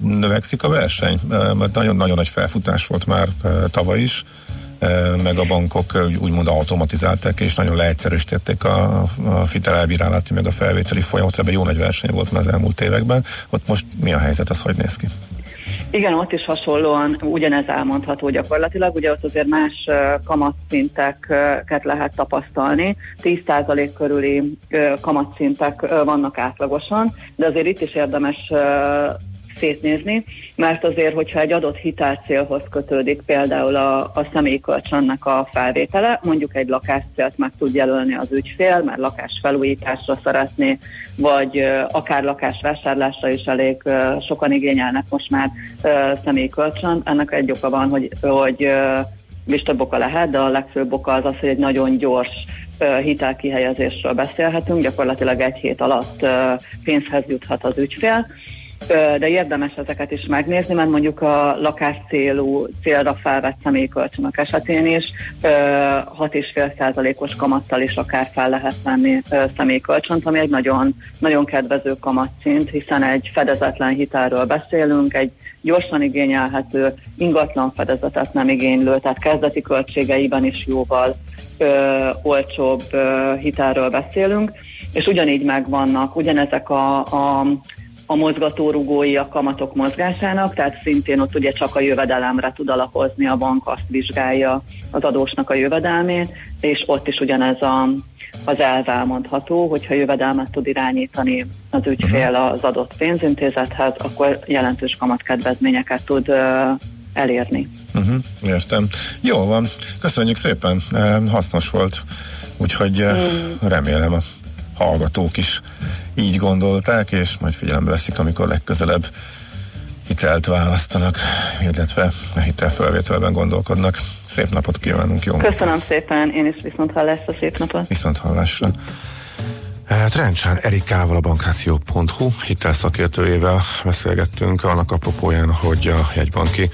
növekszik a verseny, mert nagyon-nagyon nagy felfutás volt már tavaly is meg a bankok úgymond automatizálták, és nagyon leegyszerűsítették a, a fitelelbírálati, meg a felvételi folyamat, ebben jó nagy verseny volt már az elmúlt években. Ott most mi a helyzet, az hogy néz ki? Igen, ott is hasonlóan ugyanez elmondható gyakorlatilag, ugye ott azért más kamatszinteket lehet tapasztalni, 10% körüli kamatszintek vannak átlagosan, de azért itt is érdemes szétnézni, mert azért, hogyha egy adott hitelcélhoz kötődik például a, a személyi a felvétele, mondjuk egy lakáscélt meg tud jelölni az ügyfél, mert lakás felújításra szeretné, vagy akár lakás vásárlásra is elég sokan igényelnek most már személyi. Ennek egy oka van, hogy, hogy is több oka lehet, de a legfőbb oka az az, hogy egy nagyon gyors hitelkihelyezésről beszélhetünk, gyakorlatilag egy hét alatt pénzhez juthat az ügyfél, de érdemes ezeket is megnézni, mert mondjuk a lakás célú, célra felvett személykölcsönök esetén is 6,5%-os kamattal is akár fel lehet venni személykölcsönt, ami egy nagyon, nagyon kedvező kamatszint, hiszen egy fedezetlen hitelről beszélünk, egy gyorsan igényelhető, ingatlan fedezetet nem igénylő, tehát kezdeti költségeiben is jóval ö, olcsóbb ö, hitelről beszélünk, és ugyanígy megvannak ugyanezek a, a a mozgatórugói a kamatok mozgásának, tehát szintén ott ugye csak a jövedelemre tud alapozni, a bank azt vizsgálja az adósnak a jövedelmét, és ott is ugyanez a, az elv elmondható, hogyha jövedelmet tud irányítani az ügyfél az adott pénzintézethez, akkor jelentős kamatkedvezményeket tud uh, elérni. Uh-huh, értem. Jó van, köszönjük szépen, hasznos volt, úgyhogy remélem a hallgatók is így gondolták, és majd figyelembe veszik, amikor legközelebb hitelt választanak, illetve a hitelfelvételben gondolkodnak. Szép napot kívánunk, jó Köszönöm szépen, én is viszont hallásra, szép napot. Viszont hallásra. Trencsán Erikával a bankráció.hu hitelszakértőjével beszélgettünk annak apropóján, hogy a jegybanki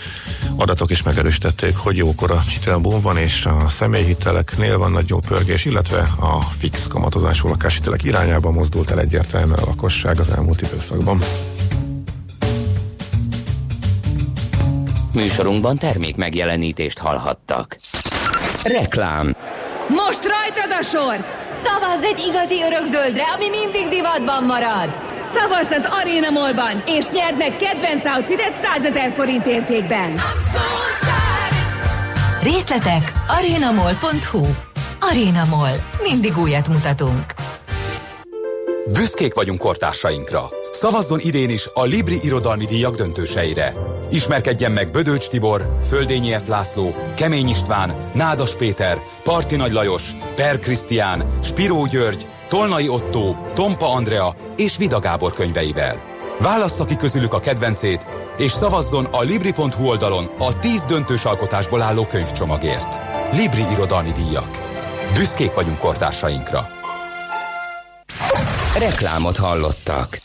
adatok is megerősítették, hogy jókor a hitelbón van, és a személyhiteleknél van nagy jó pörgés, illetve a fix kamatozású lakáshitelek irányába mozdult el egyértelműen a lakosság az elmúlt időszakban. Műsorunkban termék megjelenítést hallhattak. Reklám Most rajtad a sor! Szavazz egy igazi örökzöldre, ami mindig divatban marad! Szavazz az Arena Mallban, és nyerd meg kedvenc outfitet 100 ezer forint értékben! Részletek arenamall.hu Arena Mall. Mindig újat mutatunk. Büszkék vagyunk kortársainkra. Szavazzon idén is a Libri Irodalmi Díjak döntőseire. Ismerkedjen meg Bödöcs Tibor, Földényi F. László, Kemény István, Nádas Péter, Parti Nagy Lajos, Per Krisztián, Spiró György, Tolnai Otto, Tompa Andrea és Vida Gábor könyveivel. Válassza ki közülük a kedvencét, és szavazzon a Libri.hu oldalon a 10 döntős alkotásból álló könyvcsomagért. Libri Irodalmi Díjak. Büszkék vagyunk kortársainkra. Reklámot hallottak.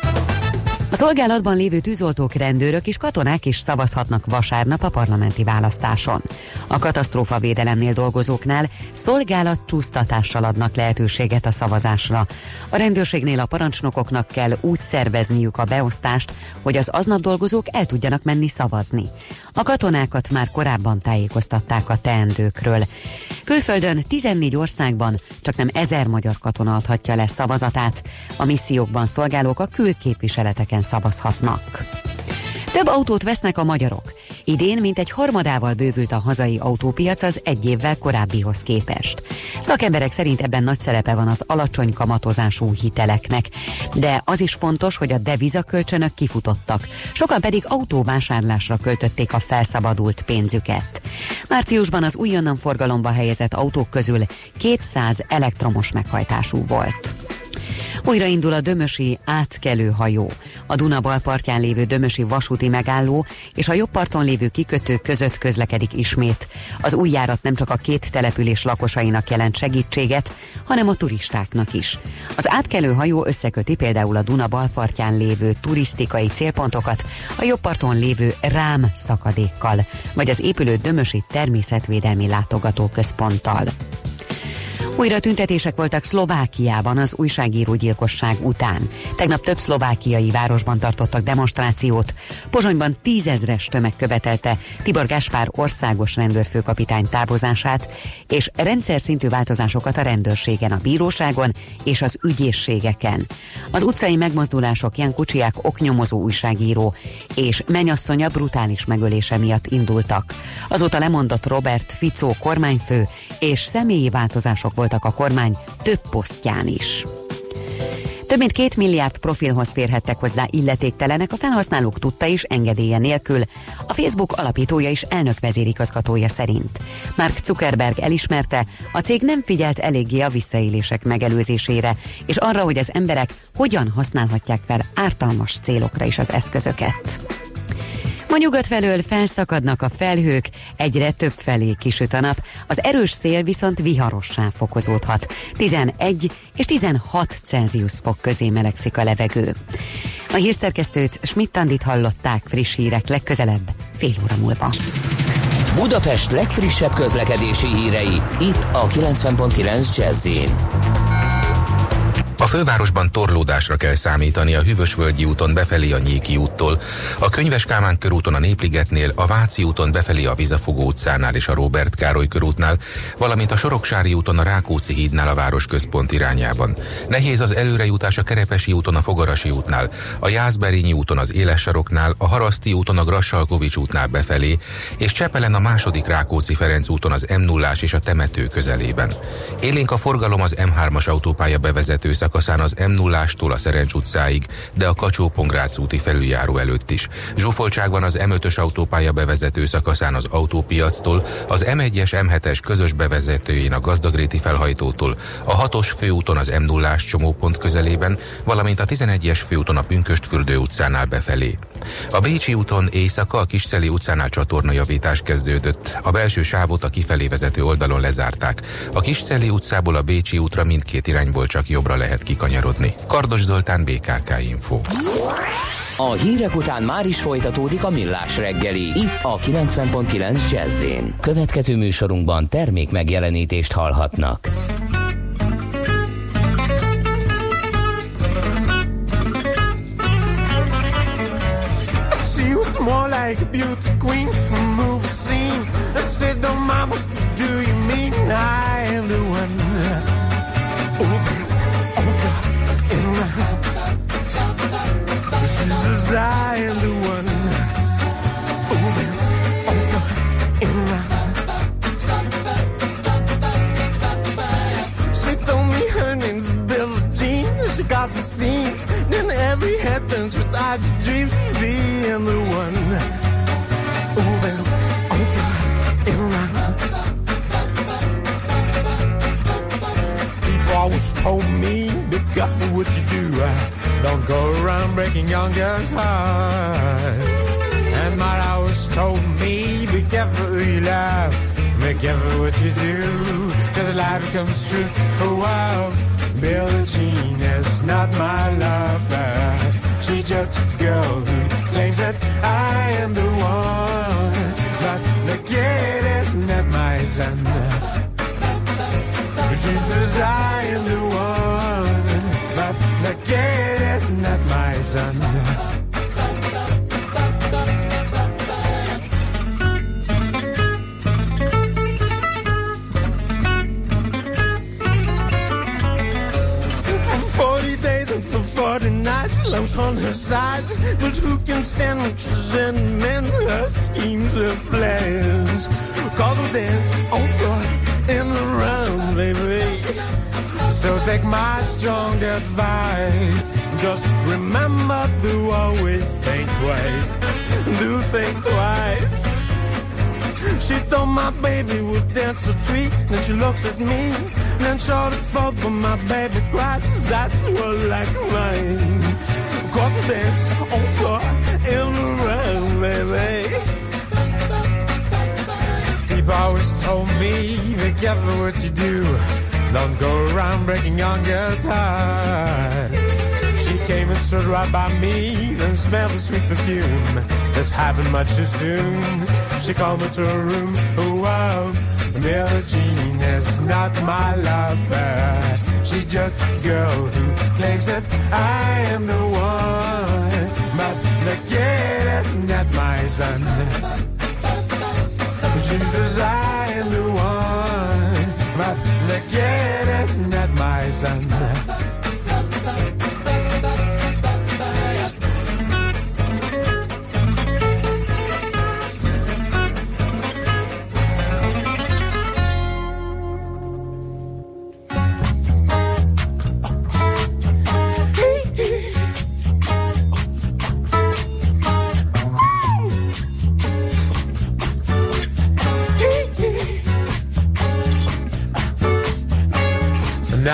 A szolgálatban lévő tűzoltók, rendőrök és katonák is szavazhatnak vasárnap a parlamenti választáson. A katasztrófa védelemnél dolgozóknál szolgálat csúsztatással adnak lehetőséget a szavazásra. A rendőrségnél a parancsnokoknak kell úgy szervezniük a beosztást, hogy az aznap dolgozók el tudjanak menni szavazni. A katonákat már korábban tájékoztatták a teendőkről. Külföldön 14 országban csak nem ezer magyar katona adhatja le szavazatát. A missziókban szolgálók a külképviseleteken szavazhatnak. Több autót vesznek a magyarok. Idén mintegy harmadával bővült a hazai autópiac az egy évvel korábbihoz képest. Szakemberek szerint ebben nagy szerepe van az alacsony kamatozású hiteleknek, de az is fontos, hogy a devizakölcsönök kifutottak, sokan pedig autóvásárlásra költötték a felszabadult pénzüket. Márciusban az újonnan forgalomba helyezett autók közül 200 elektromos meghajtású volt. Újraindul a Dömösi átkelő hajó. A Duna bal partján lévő Dömösi vasúti megálló és a jobb parton lévő kikötő között közlekedik ismét. Az új járat nem csak a két település lakosainak jelent segítséget, hanem a turistáknak is. Az átkelő hajó összeköti például a Duna bal partján lévő turisztikai célpontokat a jobb parton lévő Rám szakadékkal, vagy az épülő Dömösi természetvédelmi látogatóközponttal. Újra tüntetések voltak Szlovákiában az újságíró gyilkosság után. Tegnap több szlovákiai városban tartottak demonstrációt. Pozsonyban tízezres tömeg követelte Tibor Gáspár országos rendőrfőkapitány távozását, és rendszer szintű változásokat a rendőrségen, a bíróságon és az ügyészségeken. Az utcai megmozdulások Jan Kucsiák oknyomozó újságíró és menyasszonya brutális megölése miatt indultak. Azóta lemondott Robert Ficó kormányfő és személyi változások voltak a kormány több posztján is. Több mint két milliárd profilhoz férhettek hozzá illetéktelenek a felhasználók tudta is engedélye nélkül, a Facebook alapítója és elnök vezérigazgatója szerint. Mark Zuckerberg elismerte, a cég nem figyelt eléggé a visszaélések megelőzésére, és arra, hogy az emberek hogyan használhatják fel ártalmas célokra is az eszközöket. Ma nyugat felől felszakadnak a felhők, egyre több felé kisüt a nap, az erős szél viszont viharossá fokozódhat. 11 és 16 Celsius fok közé melegszik a levegő. A hírszerkesztőt Schmidt-Tandit hallották friss hírek legközelebb, fél óra múlva. Budapest legfrissebb közlekedési hírei, itt a 90.9 jazz a fővárosban torlódásra kell számítani a Hűvösvölgyi úton befelé a Nyéki úttól, a Könyves Kálmán körúton a Népligetnél, a Váci úton befelé a Vizafogó utcánál és a Robert Károly körútnál, valamint a Soroksári úton a Rákóczi hídnál a városközpont irányában. Nehéz az előrejutás a Kerepesi úton a Fogarasi útnál, a Jászberényi úton az Éles saroknál, a Haraszti úton a Grassalkovics útnál befelé, és Csepelen a második Rákóczi Ferenc úton az m 0 és a temető közelében. Élénk a forgalom az M3-as autópálya bevezető szakaszán az m 0 a Szerencs utcáig, de a kacsó úti felüljáró előtt is. Zsúfoltság van az M5-ös autópálya bevezető szakaszán az autópiactól, az M1-es M7-es közös bevezetőjén a Gazdagréti felhajtótól, a 6-os főúton az m 0 csomópont közelében, valamint a 11-es főúton a Pünköstfürdő utcánál befelé. A Bécsi úton éjszaka a Kisceli utcánál csatornajavítás kezdődött. A belső sávot a kifelé vezető oldalon lezárták. A Kisceli utcából a Bécsi útra mindkét irányból csak jobbra lehet kikanyarodni. Kardos Zoltán, BKK Info. A hírek után már is folytatódik a millás reggeli. Itt a 90.9 jazz Következő műsorunkban termék megjelenítést hallhatnak. more like a beauty queen from a movie scene. I said, "Don't, mama, do you mean I am the one?" She "I am the one." That's over. She told me her name's Billie Jean. She got the scene. Then every head turns with eyes dreams of being the one and around. People always told me, be careful what you do. Uh. Don't go around breaking young girls' hearts. And my always told me, be careful who you love. Be careful what you do, cause a life comes true. Oh wow. Billie Jean is not my lover. She's just a girl who claims that I am the one. But the kid is not my son. She says I am the one. But the kid is not my son. love's on her side, but who can stand in men her schemes, her plans? Cause we'll dance on floor in around, baby. So take my strong advice. Just remember to always think twice. Do think twice. She thought my baby would dance a treat. Then she looked at me. Then showed it forth for my baby cries. That's what like mine. Cause I dance on floor in the round, baby. People always told me, be careful what you do. Don't go around breaking young girls' heart. She came and stood right by me, and smelled the sweet perfume. This happened much too soon. She called me to her room. Oh wow, Billie Jean is not my lover. She's just a girl who claims that I am the one. But the kid is not my son. She says I am the one. But the kid is not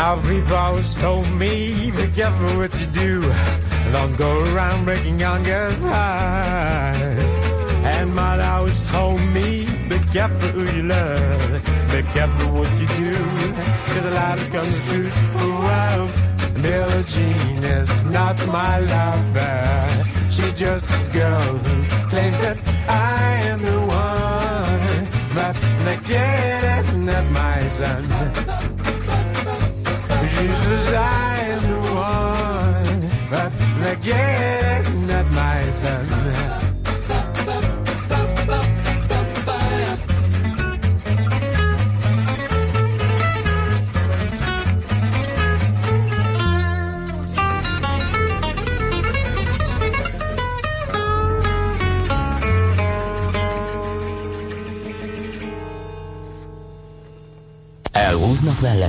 Now people always told me, be careful what you do. Don't go around breaking young girls' And my always told me, be careful who you love, be careful what you do, cause a lot comes true. Wow, Billie Jean is not my lover, she's just a girl who claims that I am the the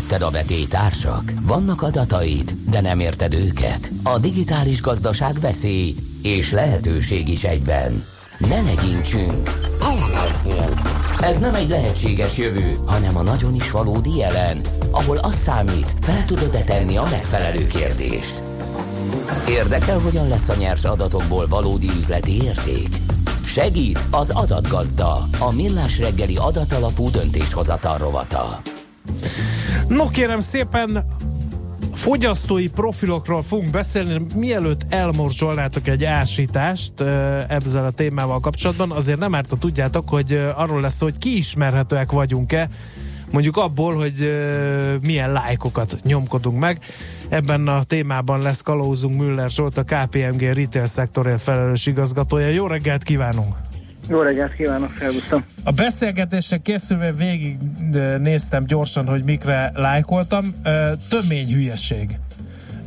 melletted a vetétársak? Vannak adataid, de nem érted őket? A digitális gazdaság veszély és lehetőség is egyben. Ne legyintsünk, elemezzünk. Ez nem egy lehetséges jövő, hanem a nagyon is valódi jelen, ahol az számít, fel tudod-e tenni a megfelelő kérdést. Érdekel, hogyan lesz a nyers adatokból valódi üzleti érték? Segít az adatgazda, a millás reggeli adatalapú döntéshozatal rovata. No kérem szépen, fogyasztói profilokról fogunk beszélni, mielőtt elmorzsolnátok egy ásítást ezzel a témával kapcsolatban, azért nem árt, tudjátok, hogy arról lesz, hogy kiismerhetőek vagyunk-e, mondjuk abból, hogy milyen lájkokat nyomkodunk meg. Ebben a témában lesz kalózunk Müller Zsolt, a KPMG retail szektorért felelős igazgatója. Jó reggelt kívánunk! Jó reggelt kívánok, felbusztam. A beszélgetésre készülve végig néztem gyorsan, hogy mikre lájkoltam. Tömény hülyeség.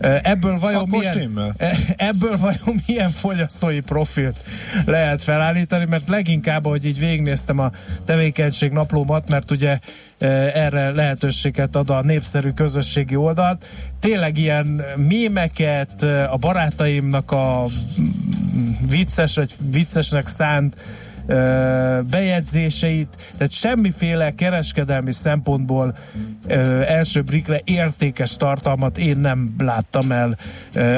Ebből vajon, milyen, ebből vajon milyen fogyasztói profilt lehet felállítani, mert leginkább, hogy így végignéztem a tevékenység naplómat, mert ugye erre lehetőséget ad a népszerű közösségi oldalt. Tényleg ilyen mémeket, a barátaimnak a vicces vagy viccesnek szánt bejegyzéseit, tehát semmiféle kereskedelmi szempontból első brikre értékes tartalmat én nem láttam el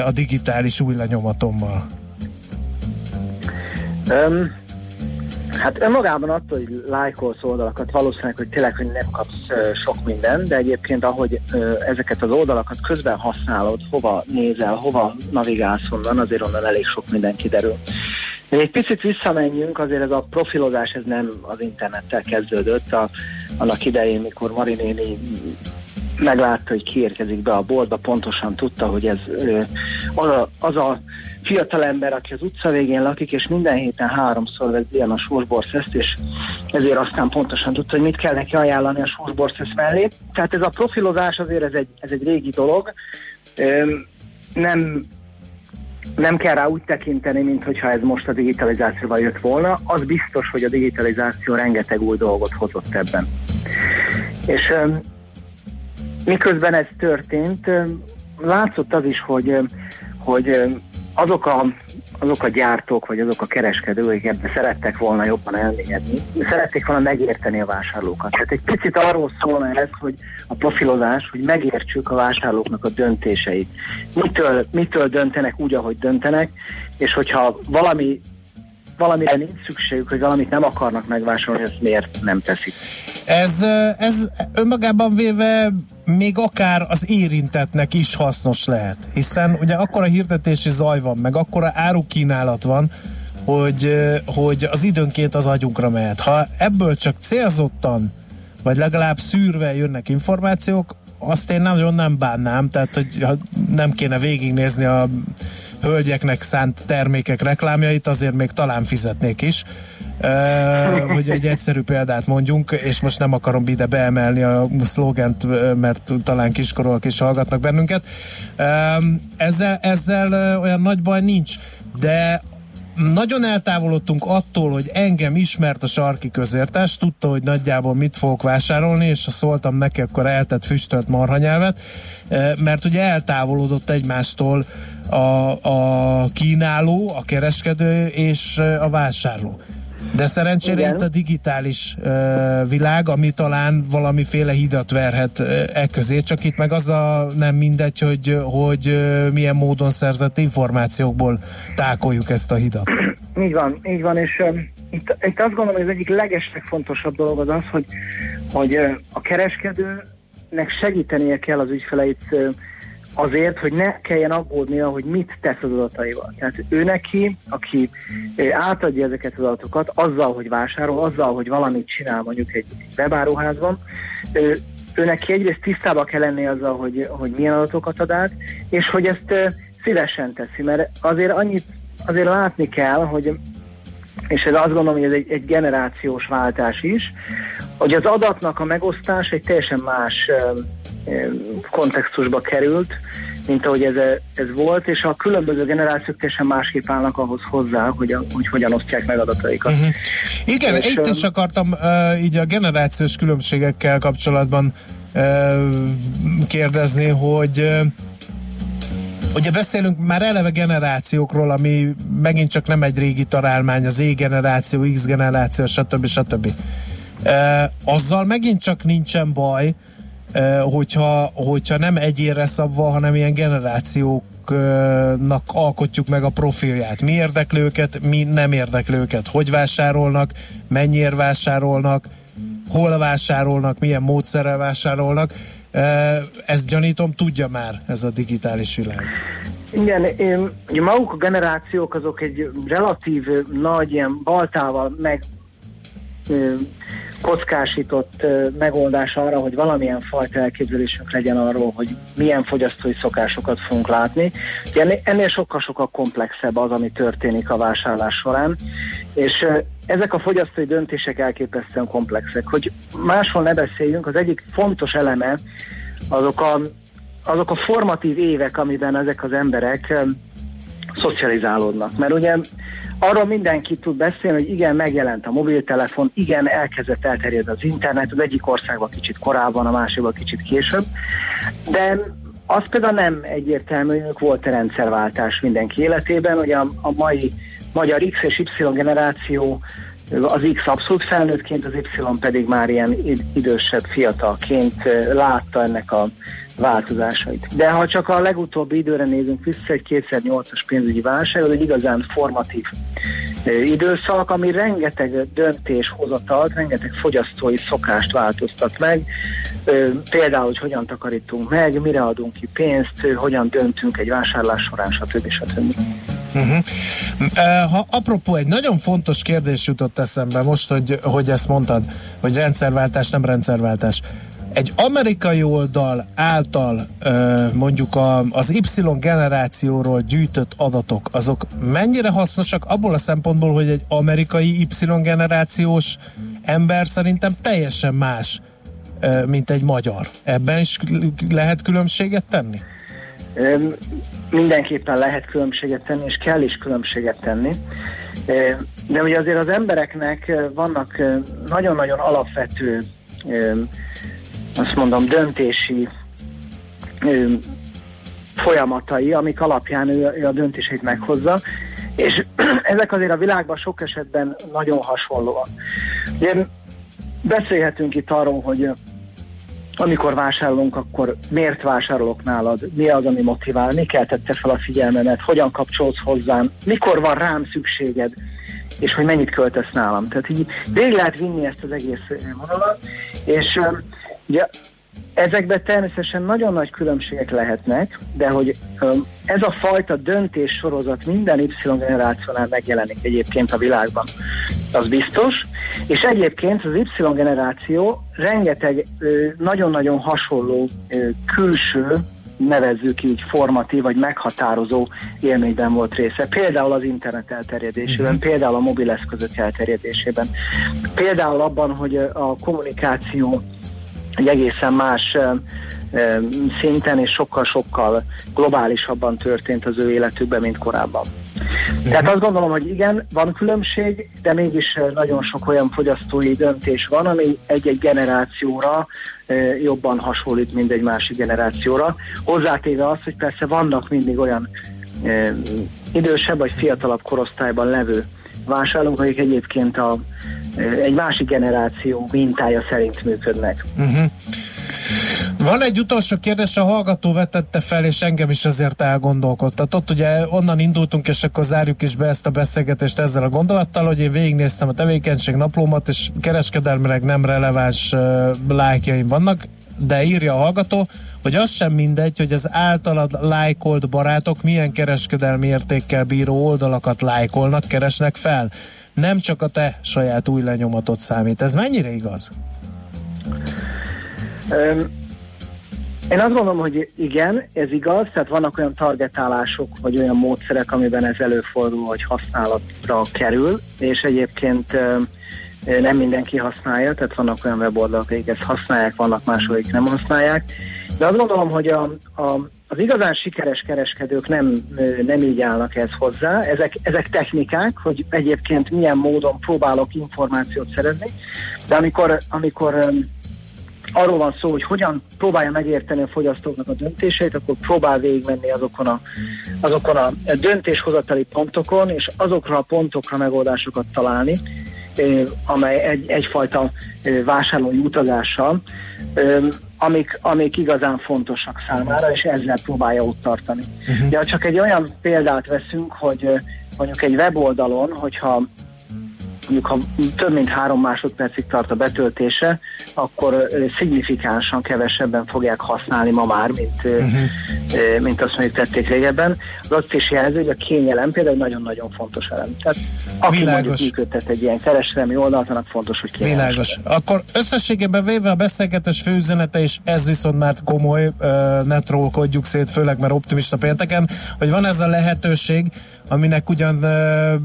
a digitális új lenyomatommal. Um, hát önmagában attól, hogy lájkolsz oldalakat, valószínűleg, hogy tényleg hogy nem kapsz sok minden, de egyébként ahogy ezeket az oldalakat közben használod, hova nézel, hova navigálsz onnan, azért onnan elég sok minden kiderül. Egy picit visszamenjünk, azért ez a profilozás ez nem az internettel kezdődött. A, annak idején, mikor Marinéni meglátta, hogy kiérkezik be a boltba, pontosan tudta, hogy ez az a, az a fiatalember, aki az utca végén lakik, és minden héten háromszor vesz ilyen a sorsborszeszt, és ezért aztán pontosan tudta, hogy mit kell neki ajánlani a sorsborszeszt mellé. Tehát ez a profilozás azért ez egy, ez egy régi dolog. Nem nem kell rá úgy tekinteni, mintha ez most a digitalizációval jött volna. Az biztos, hogy a digitalizáció rengeteg új dolgot hozott ebben. És miközben ez történt, látszott az is, hogy, hogy azok a azok a gyártók, vagy azok a kereskedők ebben szerettek volna jobban elmélyedni, szerették volna megérteni a vásárlókat. Tehát egy picit arról szólna ez, hogy a profilozás, hogy megértsük a vásárlóknak a döntéseit. Mitől, mitől döntenek úgy, ahogy döntenek, és hogyha valami valamire nincs szükségük, hogy valamit nem akarnak megvásárolni, ezt miért nem teszik. Ez, ez önmagában véve még akár az érintetnek is hasznos lehet, hiszen ugye akkora hirdetési zaj van, meg akkora árukínálat van, hogy, hogy az időnként az agyunkra mehet. Ha ebből csak célzottan, vagy legalább szűrve jönnek információk, azt én nagyon nem bánnám, tehát hogy nem kéne végignézni a hölgyeknek szánt termékek reklámjait, azért még talán fizetnék is. Uh, hogy egy egyszerű példát mondjunk, és most nem akarom ide beemelni a szlogent, mert talán kiskorúak is hallgatnak bennünket. Uh, ezzel, ezzel olyan nagy baj nincs, de nagyon eltávolodtunk attól, hogy engem ismert a sarki közértes, tudta, hogy nagyjából mit fogok vásárolni, és ha szóltam neki, akkor eltett füstölt marhanyelvet, mert ugye eltávolodott egymástól a, a kínáló, a kereskedő és a vásárló. De szerencsére Igen. itt a digitális uh, világ, ami talán valamiféle hidat verhet uh, e közé, csak itt meg az a nem mindegy, hogy, hogy milyen módon szerzett információkból tákoljuk ezt a hidat. így van, így van, és um, itt, itt azt gondolom, hogy az egyik legeslegfontosabb dolog az az, hogy, hogy uh, a kereskedőnek segítenie kell az ügyfeleit uh, azért, hogy ne kelljen aggódnia, hogy mit tesz az adataival. Tehát ő neki, aki átadja ezeket az adatokat, azzal, hogy vásárol, azzal, hogy valamit csinál mondjuk egy, webáruházban, ő, ő neki egyrészt tisztába kell lenni azzal, hogy, hogy milyen adatokat ad át, és hogy ezt szívesen teszi, mert azért annyit azért látni kell, hogy és ez azt gondolom, hogy ez egy, egy generációs váltás is, hogy az adatnak a megosztás egy teljesen más kontextusba került, mint ahogy ez, ez volt, és a különböző generációk teljesen másképp állnak ahhoz hozzá, hogy, a, hogy hogyan osztják meg adataikat. Uh-huh. Igen, és, itt is akartam uh, így a generációs különbségekkel kapcsolatban uh, kérdezni, hogy uh, Ugye beszélünk már eleve generációkról, ami megint csak nem egy régi találmány, az E generáció, X generáció, stb. stb. E, azzal megint csak nincsen baj, hogyha, hogyha nem egyére szabva, hanem ilyen generációknak alkotjuk meg a profilját. Mi érdekli őket, mi nem érdekli őket. Hogy vásárolnak, mennyire vásárolnak, hol vásárolnak, milyen módszerrel vásárolnak. Ezt gyanítom, tudja már ez a digitális világ. Igen, én, ugye maguk a generációk azok egy relatív nagy ilyen baltával meg kockásított megoldás arra, hogy valamilyen fajta elképzelésünk legyen arról, hogy milyen fogyasztói szokásokat fogunk látni. Ugye ennél sokkal-sokkal komplexebb az, ami történik a vásárlás során, és ezek a fogyasztói döntések elképesztően komplexek. Hogy máshol ne beszéljünk, az egyik fontos eleme azok a, azok a formatív évek, amiben ezek az emberek szocializálódnak. Mert ugye Arról mindenki tud beszélni, hogy igen, megjelent a mobiltelefon, igen, elkezdett elterjedni az internet, az egyik országban kicsit korábban, a másikban kicsit később, de az például nem egyértelmű, hogy volt-e rendszerváltás mindenki életében, hogy a, a mai magyar X és Y generáció az X abszolút felnőttként, az Y pedig már ilyen idősebb fiatalként látta ennek a változásait. De ha csak a legutóbbi időre nézünk vissza, egy 2008-as pénzügyi válság, az egy igazán formatív időszak, ami rengeteg döntéshozatalt, rengeteg fogyasztói szokást változtat meg, például, hogy hogyan takarítunk meg, mire adunk ki pénzt, hogyan döntünk egy vásárlás során, stb. stb. Uh-huh. Ha apropó, egy nagyon fontos kérdés jutott eszembe most, hogy, hogy ezt mondtad, hogy rendszerváltás, nem rendszerváltás egy amerikai oldal által mondjuk a, az Y generációról gyűjtött adatok, azok mennyire hasznosak abból a szempontból, hogy egy amerikai Y generációs ember szerintem teljesen más, mint egy magyar. Ebben is lehet különbséget tenni? Mindenképpen lehet különbséget tenni, és kell is különbséget tenni. De ugye azért az embereknek vannak nagyon-nagyon alapvető azt mondom, döntési ö, folyamatai, amik alapján ő, ő a döntését meghozza, és ezek azért a világban sok esetben nagyon hasonlóak. Ugye beszélhetünk itt arról, hogy amikor vásárolunk, akkor miért vásárolok nálad, mi az, ami motivál, mi keltette fel a figyelmemet, hogyan kapcsolsz hozzám, mikor van rám szükséged, és hogy mennyit költesz nálam. Tehát így végig lehet vinni ezt az egész vonalat, és Ugye ezekben természetesen nagyon nagy különbségek lehetnek, de hogy ez a fajta döntés sorozat minden Y generációnál megjelenik egyébként a világban, az biztos, és egyébként az Y generáció rengeteg nagyon-nagyon hasonló külső nevezzük így formatív vagy meghatározó élményben volt része. Például az internet elterjedésében, uh-huh. például a mobileszközök elterjedésében, például abban, hogy a kommunikáció egy egészen más szinten és sokkal-sokkal globálisabban történt az ő életükben, mint korábban. Uh-huh. Tehát azt gondolom, hogy igen, van különbség, de mégis nagyon sok olyan fogyasztói döntés van, ami egy-egy generációra jobban hasonlít, mint egy másik generációra. Hozzátéve az, hogy persze vannak mindig olyan idősebb vagy fiatalabb korosztályban levő vásárlók, akik egyébként a egy másik generáció mintája szerint működnek. Uh-huh. Van egy utolsó kérdés, a hallgató vetette fel, és engem is ezért elgondolkodtatott. Ugye onnan indultunk, és akkor zárjuk is be ezt a beszélgetést ezzel a gondolattal, hogy én végignéztem a tevékenység naplómat, és kereskedelmileg nem releváns uh, lájkjaim vannak, de írja a hallgató, hogy az sem mindegy, hogy az általad lájkolt barátok milyen kereskedelmi értékkel bíró oldalakat lájkolnak, keresnek fel. Nem csak a te saját új lenyomatot számít. Ez mennyire igaz? Um én azt gondolom, hogy igen, ez igaz, tehát vannak olyan targetálások, vagy olyan módszerek, amiben ez előfordul, hogy használatra kerül, és egyébként nem mindenki használja, tehát vannak olyan weboldalak, akik ezt használják, vannak mások, akik nem használják. De azt gondolom, hogy a, a, az igazán sikeres kereskedők nem, nem így állnak ez hozzá. Ezek, ezek technikák, hogy egyébként milyen módon próbálok információt szerezni, de amikor, amikor arról van szó, hogy hogyan próbálja megérteni a fogyasztóknak a döntéseit, akkor próbál végigmenni azokon a, azokon a döntéshozatali pontokon, és azokra a pontokra megoldásokat találni, amely egy, egyfajta vásárlói utazással, amik, amik igazán fontosak számára, és ezzel próbálja ott tartani. Uh-huh. De ha csak egy olyan példát veszünk, hogy mondjuk egy weboldalon, hogyha mondjuk ha több mint három másodpercig tart a betöltése, akkor szignifikánsan kevesebben fogják használni ma már, mint, uh-huh. mint azt mondjuk tették régebben. Az azt is jelzi, hogy a kényelem például nagyon-nagyon fontos elem. Tehát aki Világos. mondjuk működtet egy ilyen kereskedelmi oldalt, annak fontos, hogy kényelmes. Világos. Akkor összességében véve a beszélgetés főüzenete, és ez viszont már komoly, ne trollkodjuk szét, főleg mert optimista pénteken, hogy van ez a lehetőség, aminek ugyan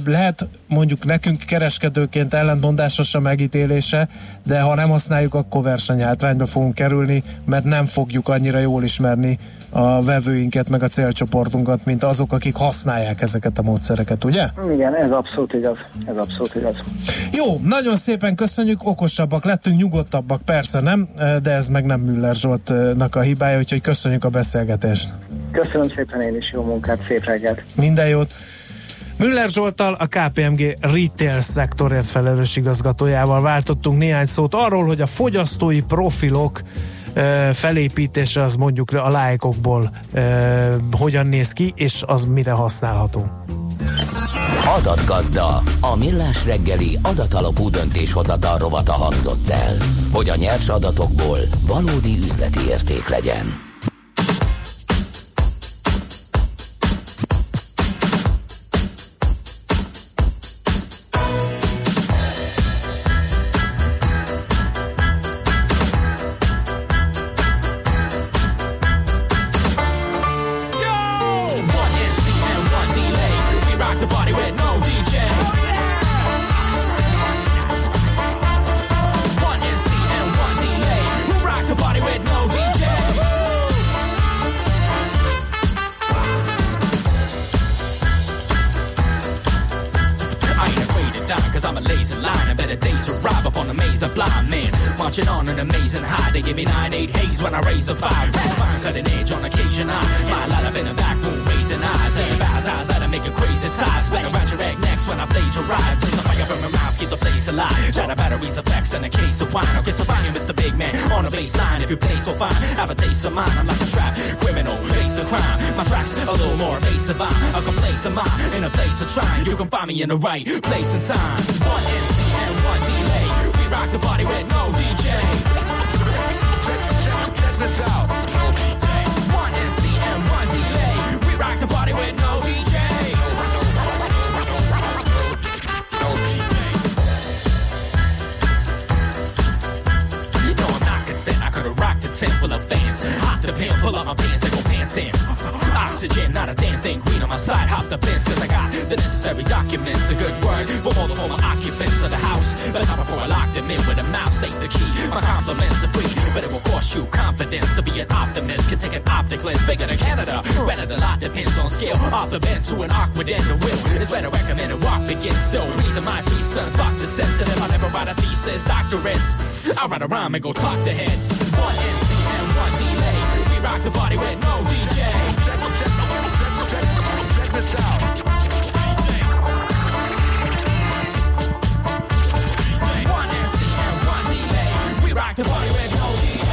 lehet mondjuk nekünk kereskedőként ellentmondásos a megítélése, de ha nem használjuk, akkor versenyhátrányba fogunk kerülni, mert nem fogjuk annyira jól ismerni a vevőinket, meg a célcsoportunkat, mint azok, akik használják ezeket a módszereket, ugye? Igen, ez abszolút igaz. Ez abszolút igaz. Jó, nagyon szépen köszönjük, okosabbak lettünk, nyugodtabbak, persze nem, de ez meg nem Müller Zsoltnak a hibája, úgyhogy köszönjük a beszélgetést. Köszönöm szépen én is, jó munkát, szép reggelt. Minden jót. Müller Zsoltal, a KPMG retail szektorért felelős igazgatójával váltottunk néhány szót arról, hogy a fogyasztói profilok felépítése az mondjuk a lájkokból hogyan néz ki, és az mire használható. Adatgazda, a millás reggeli adatalapú döntéshozatal rovata hangzott el, hogy a nyers adatokból valódi üzleti érték legyen. marching on an amazing high. They give me nine, eight haze when I raise a five. Fine cutting edge on occasion. I my light up in the back room, raising eyes. Everybody's eyes better make a crazy tie. Splat around your egg next when I plagiarize. Bring the fire from my mouth, keep the place alive. Shadow batteries, effects, and a case of wine. I'll get so fine, Mr. Big Man on a baseline. If you play so fine, have a taste of mine. I'm like a trap criminal, face the crime. My tracks a little more evasive. I'm a complacent mind in a place of trying. You can find me in the right place and time. One MC rock the party with no DJ. Check this out. One NC and one delay. We rock the party with no DJ. I could've tent full of fans. Hop the pin, pull up my pants and go pants in. Oxygen, not a damn thing green on my side. Hop the fence, cause I got the necessary documents. A good word for all the former occupants of the house. But time before I lock them in with a mouse ain't the key. My compliments are free, but it will cost you confidence to be an optimist. Can take an optic lens bigger than Canada. Rented a lot depends on skill. Off the bend to an awkward end, the will is where to recommend a walk begins. So reason my free son talk to if I never write a thesis, doctorates. I write a rhyme and go talk to heads. One NC and one delay. We rock the party with no DJ. Check, check, check, check this out. One MC and one delay. We rock the body with no DJ.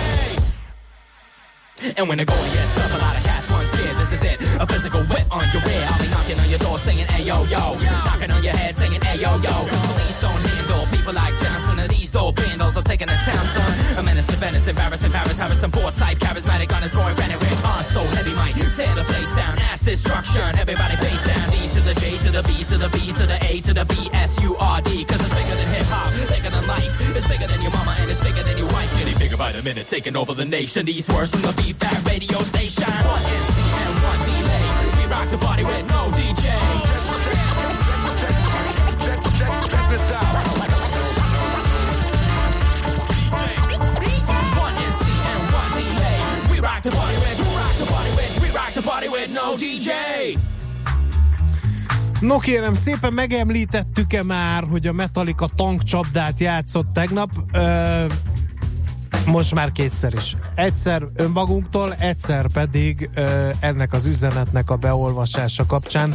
And when the goalie gets up, a lot of cats run scared. This is it, a physical whip on your rear. I'll be knocking on your door saying, hey yo yo. Knocking on your head saying, hey yo yo. Cause police don't handle people like Johnson. And these dope vandals are taking the town, son. A menace to Venice, embarrassing Paris, Harrison, poor type, charismatic on his Roy Renner. On so heavy, might tear the place down. Ass destruction, everybody face down. D to the J to the B to the B to the A to the B S U R D. Cause it's bigger than hip hop, bigger than life. It's bigger than your mama and it's bigger than your wife. Getting bigger by the minute, taking over the nation. These words from the beat back radio station. One NC and one delay. We rock the party with no DJ. Check this out. The party with, we rock the party with, we rock the party with no DJ. No kérem, szépen megemlítettük-e már, hogy a Metallica tankcsapdát játszott tegnap? Ö, most már kétszer is. Egyszer önmagunktól, egyszer pedig ö, ennek az üzenetnek a beolvasása kapcsán.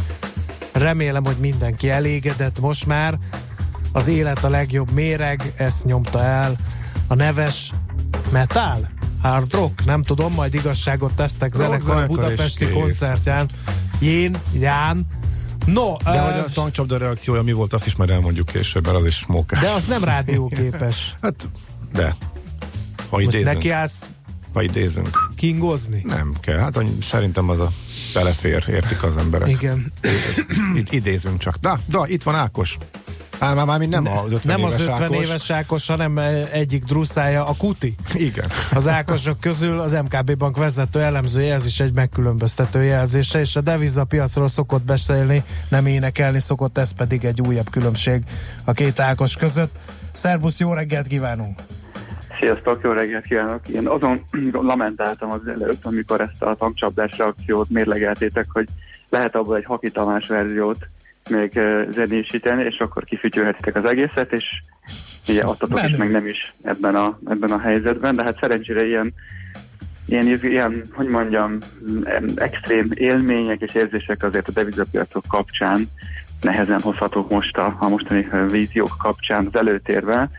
Remélem, hogy mindenki elégedett most már. Az élet a legjobb méreg, ezt nyomta el a neves metal? Hard rock? Nem tudom, majd igazságot tesztek zenekar budapesti koncertján. Jén, Ján. No, De ö, hogy a tankcsapda reakciója mi volt, azt is majd elmondjuk később, mert az is mókás. de az nem rádióképes. Hát, de. Ha idézünk. neki állsz Ha idézünk. kingozni? Nem kell. Hát szerintem az a belefér, értik az emberek. Igen. Itt idézünk csak. Na, da, itt van Ákos. Á, már, már mint nem az 50 Nem éves az 50 Ákos. éves Ákos, hanem ö, egyik druszája, a Kuti. Igen. Az Ákosok közül az MKB Bank vezető elemzője, ez is egy megkülönböztető jelzése, és a devizapiacról szokott beszélni, nem énekelni szokott, ez pedig egy újabb különbség a két Ákos között. Szerbusz, jó reggelt kívánunk! Sziasztok, jó reggelt kívánok! Én azon lamentáltam az előtt, amikor ezt a tankcsapdás reakciót mérlegeltétek, hogy lehet abból egy Haki Tamás verziót még zenésíteni, és akkor kifütyülhetitek az egészet, és ugye adtatok is, Menő. meg nem is ebben a, ebben a helyzetben, de hát szerencsére ilyen ilyen, ilyen, hogy mondjam, extrém élmények és érzések azért a devizapiacok kapcsán nehezen hozhatók most a, a mostani víziók kapcsán az előtérbe,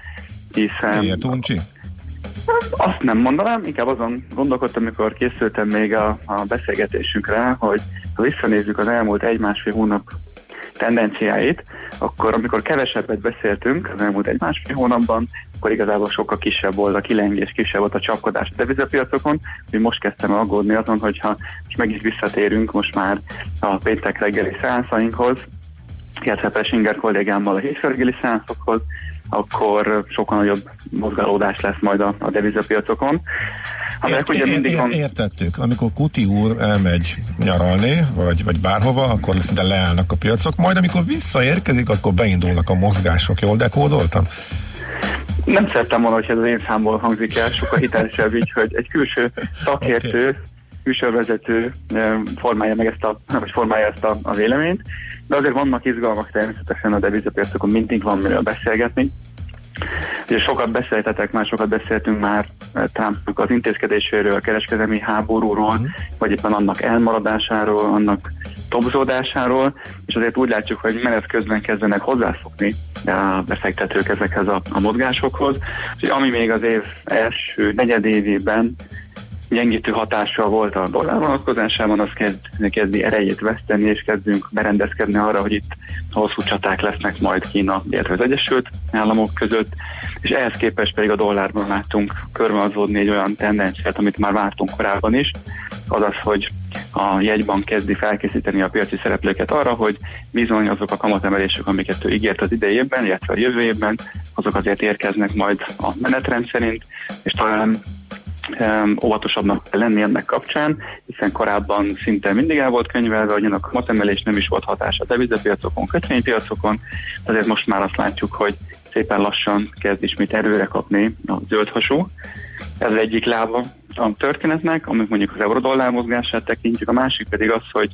hiszen... Miért, Uncsi? Azt nem mondanám, inkább azon gondolkodtam, amikor készültem még a, a beszélgetésünkre, hogy ha visszanézzük az elmúlt egy-másfél hónap tendenciáit, akkor amikor kevesebbet beszéltünk az elmúlt egy-másfél hónapban, akkor igazából sokkal kisebb volt a kilengés, kisebb volt a csapkodás a devizapiacokon, hogy most kezdtem aggódni azon, hogyha most meg is visszatérünk most már a péntek reggeli szeánszainkhoz, illetve Pesinger kollégámmal a hétfő reggeli szeánszokhoz, akkor sokkal nagyobb mozgalódás lesz majd a, a devizapiacokon. Amelyek ugye mindig van... Értettük. Amikor Kuti úr elmegy nyaralni, vagy, vagy bárhova, akkor szinte leállnak a piacok, majd amikor visszaérkezik, akkor beindulnak a mozgások. Jól dekódoltam? Nem szerettem volna, hogy ez az én számból hangzik el, sokkal hitelesebb így, hogy egy külső szakértő, műsorvezető formálja meg ezt a, vagy formálja ezt a, a véleményt, de azért vannak izgalmak természetesen a devizapiacokon, mindig van miről beszélgetni. Ugye sokat beszéltetek, már sokat beszéltünk már Trumpnak az intézkedéséről, a kereskedelmi háborúról, vagy éppen annak elmaradásáról, annak tobzódásáról, és azért úgy látjuk, hogy menet közben kezdenek hozzászokni a befektetők ezekhez a, a mozgásokhoz. Úgyhogy ami még az év első negyedévében gyengítő hatással volt a dollár vonatkozásában, az kezd, kezdi erejét veszteni, és kezdünk berendezkedni arra, hogy itt hosszú csaták lesznek majd Kína, illetve az Egyesült Államok között, és ehhez képest pedig a dollárban láttunk körvonalazódni egy olyan tendenciát, amit már vártunk korábban is, azaz, hogy a jegybank kezdi felkészíteni a piaci szereplőket arra, hogy bizony azok a kamatemelések, amiket ő ígért az idejében, illetve a jövő azok azért érkeznek majd a menetrend szerint, és talán óvatosabbnak kell lenni ennek kapcsán, hiszen korábban szinte mindig el volt könyvelve, hogy a kamatemelés nem is volt hatása devizapiacokon, kötvénypiacokon, azért most már azt látjuk, hogy szépen lassan kezd ismét erőre kapni a zöld hasú. Ez az egyik lába a történetnek, amik mondjuk az eurodollár mozgását tekintjük, a másik pedig az, hogy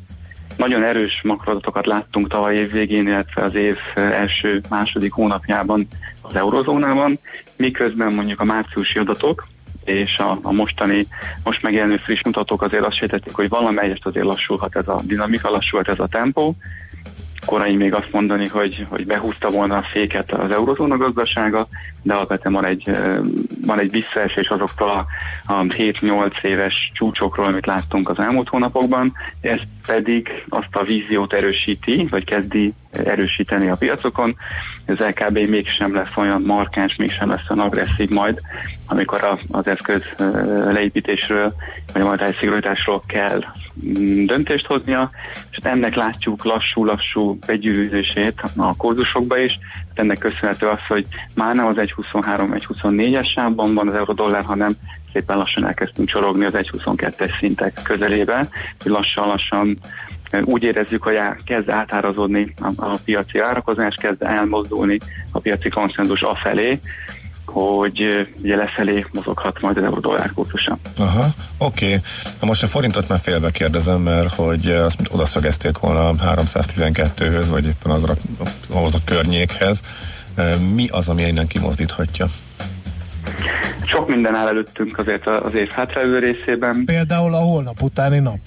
nagyon erős makroadatokat láttunk tavaly év végén, illetve az év első, második hónapjában az eurozónában, miközben mondjuk a márciusi adatok és a, a mostani, most megjelenő friss mutatók azért azt sejtették, hogy valamelyest azért lassulhat ez a dinamika, lassulhat ez a tempó. Korai még azt mondani, hogy, hogy behúzta volna a féket az eurozóna gazdasága, de alapvetően van egy van egy visszaesés azoktól a, a 7-8 éves csúcsokról, amit láttunk az elmúlt hónapokban, ez pedig azt a víziót erősíti, vagy kezdi erősíteni a piacokon. Az LKB mégsem lesz olyan markáns, mégsem lesz olyan agresszív majd, amikor a, az eszköz leépítésről, vagy a monetáris szigorításról kell mm, döntést hoznia, és ennek látjuk lassú-lassú begyűrűzését a kurzusokba is. Hát ennek köszönhető az, hogy már nem az 1.23-1.24-es sávban van az euró-dollár, hanem szépen lassan elkezdtünk csorogni az 1.22-es szintek közelébe, hogy lassan-lassan úgy érezzük, hogy kezd átárazódni a, a piaci árakozás, kezd elmozdulni a piaci konszenzus afelé, hogy ugye lefelé mozoghat majd az euró-dollár kurzusa. Aha, oké. Okay. Na most a forintot már félbe kérdezem, mert hogy azt oda szögezték volna 312-höz, vagy éppen azra, ahhoz a környékhez. Mi az, ami innen kimozdíthatja? Sok minden áll előttünk azért az év hátralévő részében. Például a holnap utáni nap.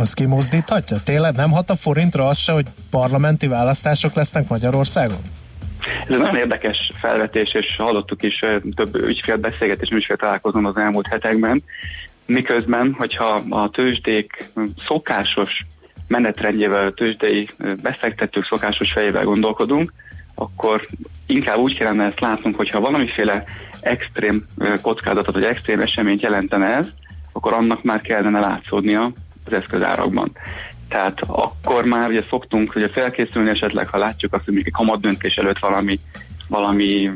Az kimozdíthatja? Tényleg nem hat a forintra az se, hogy parlamenti választások lesznek Magyarországon? Ez egy nagyon érdekes felvetés, és hallottuk is több ügyfél beszélgetés, ügyfél találkozom az elmúlt hetekben. Miközben, hogyha a tőzsdék szokásos menetrendjével, tőzsdei befektetők szokásos fejével gondolkodunk, akkor inkább úgy kellene ezt látnunk, hogyha valamiféle extrém kockázatot, vagy extrém eseményt jelentene ez, akkor annak már kellene látszódnia az eszközárakban. Tehát akkor már ugye szoktunk ugye felkészülni esetleg, ha látjuk azt, hogy még kamat döntés előtt valami valami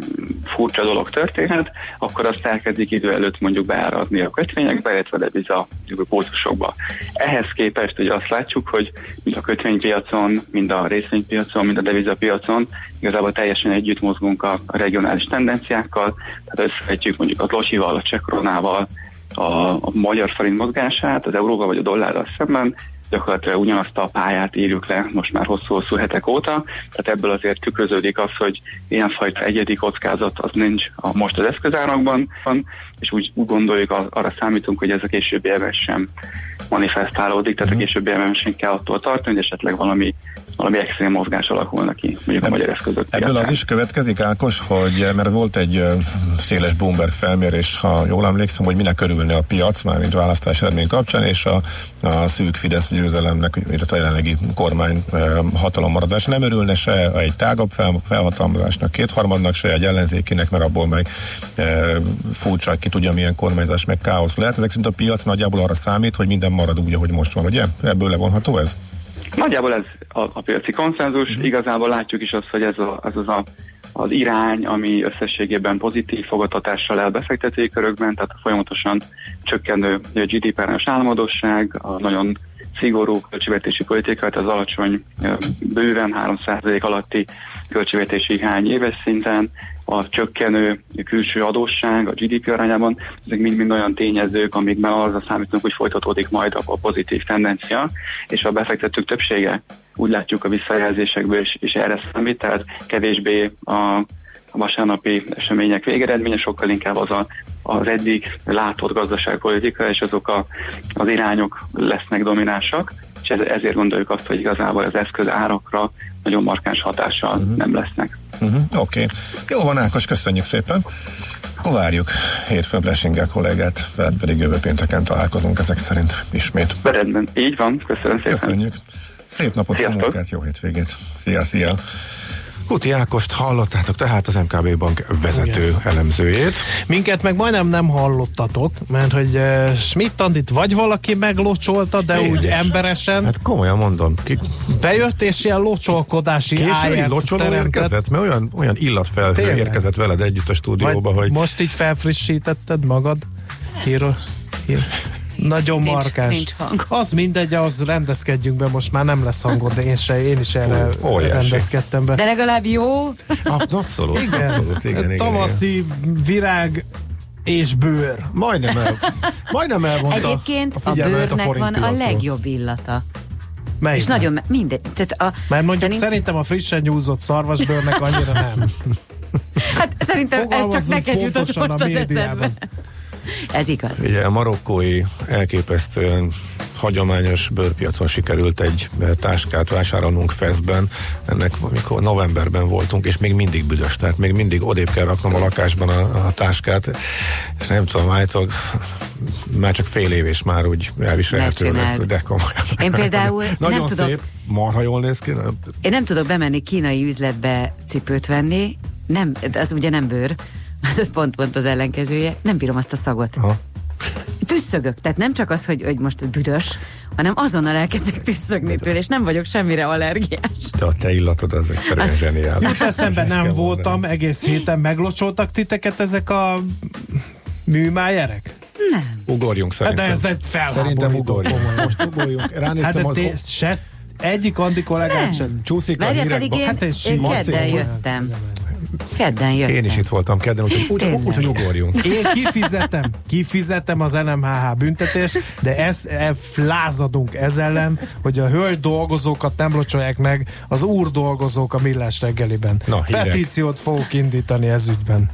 furcsa dolog történhet, akkor azt elkezdik idő előtt mondjuk beárazni a kötvényekbe, illetve deviza pózusokba. Ehhez képest ugye azt látjuk, hogy mind a kötvénypiacon, mind a részvénypiacon, mind a devizapiacon igazából teljesen együtt mozgunk a regionális tendenciákkal, tehát összevetjük mondjuk a losival, a csekronával, a, a magyar forint mozgását az euróval vagy a dollárral szemben, gyakorlatilag ugyanazt a pályát írjuk le most már hosszú-hosszú hetek óta, tehát ebből azért tükröződik az, hogy ilyenfajta egyedi kockázat az nincs a, most az eszközárakban, és úgy, úgy gondoljuk, arra számítunk, hogy ez a későbbi évben sem manifestálódik, tehát a mhm. későbbi évben sem kell attól tartani, hogy esetleg valami valami extrém mozgás alakulna ki, mondjuk a magyar eszközök Ebből piacán. az is következik, Ákos, hogy mert volt egy széles Bloomberg felmérés, ha jól emlékszem, hogy minek örülne a piac, már mint választás eredmény kapcsán, és a, a szűk Fidesz győzelemnek, illetve a jelenlegi kormány hatalom maradás nem örülne se egy tágabb fel, felhatalmazásnak, kétharmadnak, se egy ellenzékinek, mert abból meg e, furcsa, ki tudja milyen kormányzás, meg káosz lehet. Ezek szerint a piac nagyjából arra számít, hogy minden marad úgy, ahogy most van, ugye? Ebből levonható ez? Nagyjából ez a, a piaci konszenzus. Mm. Igazából látjuk is azt, hogy ez, a, ez az a az irány, ami összességében pozitív fogadtatással el befektetői körökben, tehát a folyamatosan csökkenő GDP-es álmodosság, a nagyon szigorú költségvetési politikát, az alacsony, bőven 3% alatti költségvetési hány éves szinten, a csökkenő külső adósság a GDP arányában, ezek mind-mind olyan tényezők, amikben arra számítunk, hogy folytatódik majd a pozitív tendencia, és a befektetők többsége úgy látjuk a visszajelzésekből, és, és erre számít, tehát kevésbé a, a vasárnapi események végeredménye, sokkal inkább az a, az eddig látott gazdaságpolitika, és azok a, az irányok lesznek dominánsak, és ezért gondoljuk azt, hogy igazából az eszköz árakra nagyon markáns hatással uh-huh. nem lesznek. Uh-huh. Oké. Okay. Jó van Ákos, köszönjük szépen. Várjuk hétfőn Blessinger kollégát, veled pedig jövő pénteken találkozunk ezek szerint ismét. Rendben, így van, köszönöm szépen. Köszönjük. Szép napot, munkát, jó hétvégét. Szia, szia. Kuti Ákost hallottátok, tehát az MKB Bank vezető Igen. elemzőjét. Minket meg majdnem nem hallottatok, mert hogy uh, Schmidt Andit vagy valaki meglocsolta, de Én úgy is. emberesen. Hát komolyan mondom. Ki... Bejött és ilyen locsolkodási Késői locsoló érkezett, mert olyan, olyan illatfelhő érkezett veled együtt a stúdióba, vagy hogy... Most így felfrissítetted magad? Híról, hír. Nagyon nincs, markás. Nincs hang. Az mindegy, az rendezkedjünk be, most már nem lesz hangod, de én, se, én is erre Ó, rendezkedtem be. De legalább jó. Abszolút, igen. abszolút, igen, igen, Tavaszi igen. virág és bőr. Majdnem, el, majdnem elmondta Egyébként a, a bőrnek a van a legjobb illata. Melyik és nagyon, mindegy. Tehát a, Mert mondjuk szerint... szerintem a frissen nyúzott szarvasbőrnek annyira nem. hát szerintem ez csak neked jutott most az eszembe. Ez igaz. Ugye a marokkói elképesztően hagyományos bőrpiacon sikerült egy táskát vásárolnunk Feszben, ennek amikor novemberben voltunk, és még mindig büdös, tehát még mindig odébb kell raknom a lakásban a, a táskát, és nem tudom, állítólag már csak fél év, és már úgy elviselhető lesz, de komolyan. Én például Nagyon nem szép, tudok, marha jól néz ki. Nem? én nem tudok bemenni kínai üzletbe cipőt venni, nem, az ugye nem bőr, az pont-pont az ellenkezője, nem bírom azt a szagot. Aha. Tüsszögök, tehát nem csak az, hogy, hogy most büdös, hanem azonnal elkezdek tüsszögni tőle, és nem vagyok semmire allergiás. De a te illatod, az egyszerűen Az- zseniális. Jut eszembe, nem voltam mondani. egész héten, meglocsoltak titeket ezek a műmájerek? Ugorjunk Hát szerintem. de ez felháborító. Szerintem ugorjunk. Most ugorjunk. Ránéztem Hát de az... té- se egyik Andi kollégát Nem. sem. Csúszik a Várja, hírekbe. pedig én, Hát ez én sima. kedden jöttem. Kedden jöttem. Én is itt voltam kedden, úgyhogy úgy, Tényleg. úgy, hogy ugorjunk. Én kifizetem, kifizetem az NMHH büntetést, de ezt e, lázadunk ez ellen, hogy a hölgy dolgozókat nem locsolják meg az úr dolgozók a millás reggeliben. Na, hírek. Petíciót fogok indítani ez ügyben.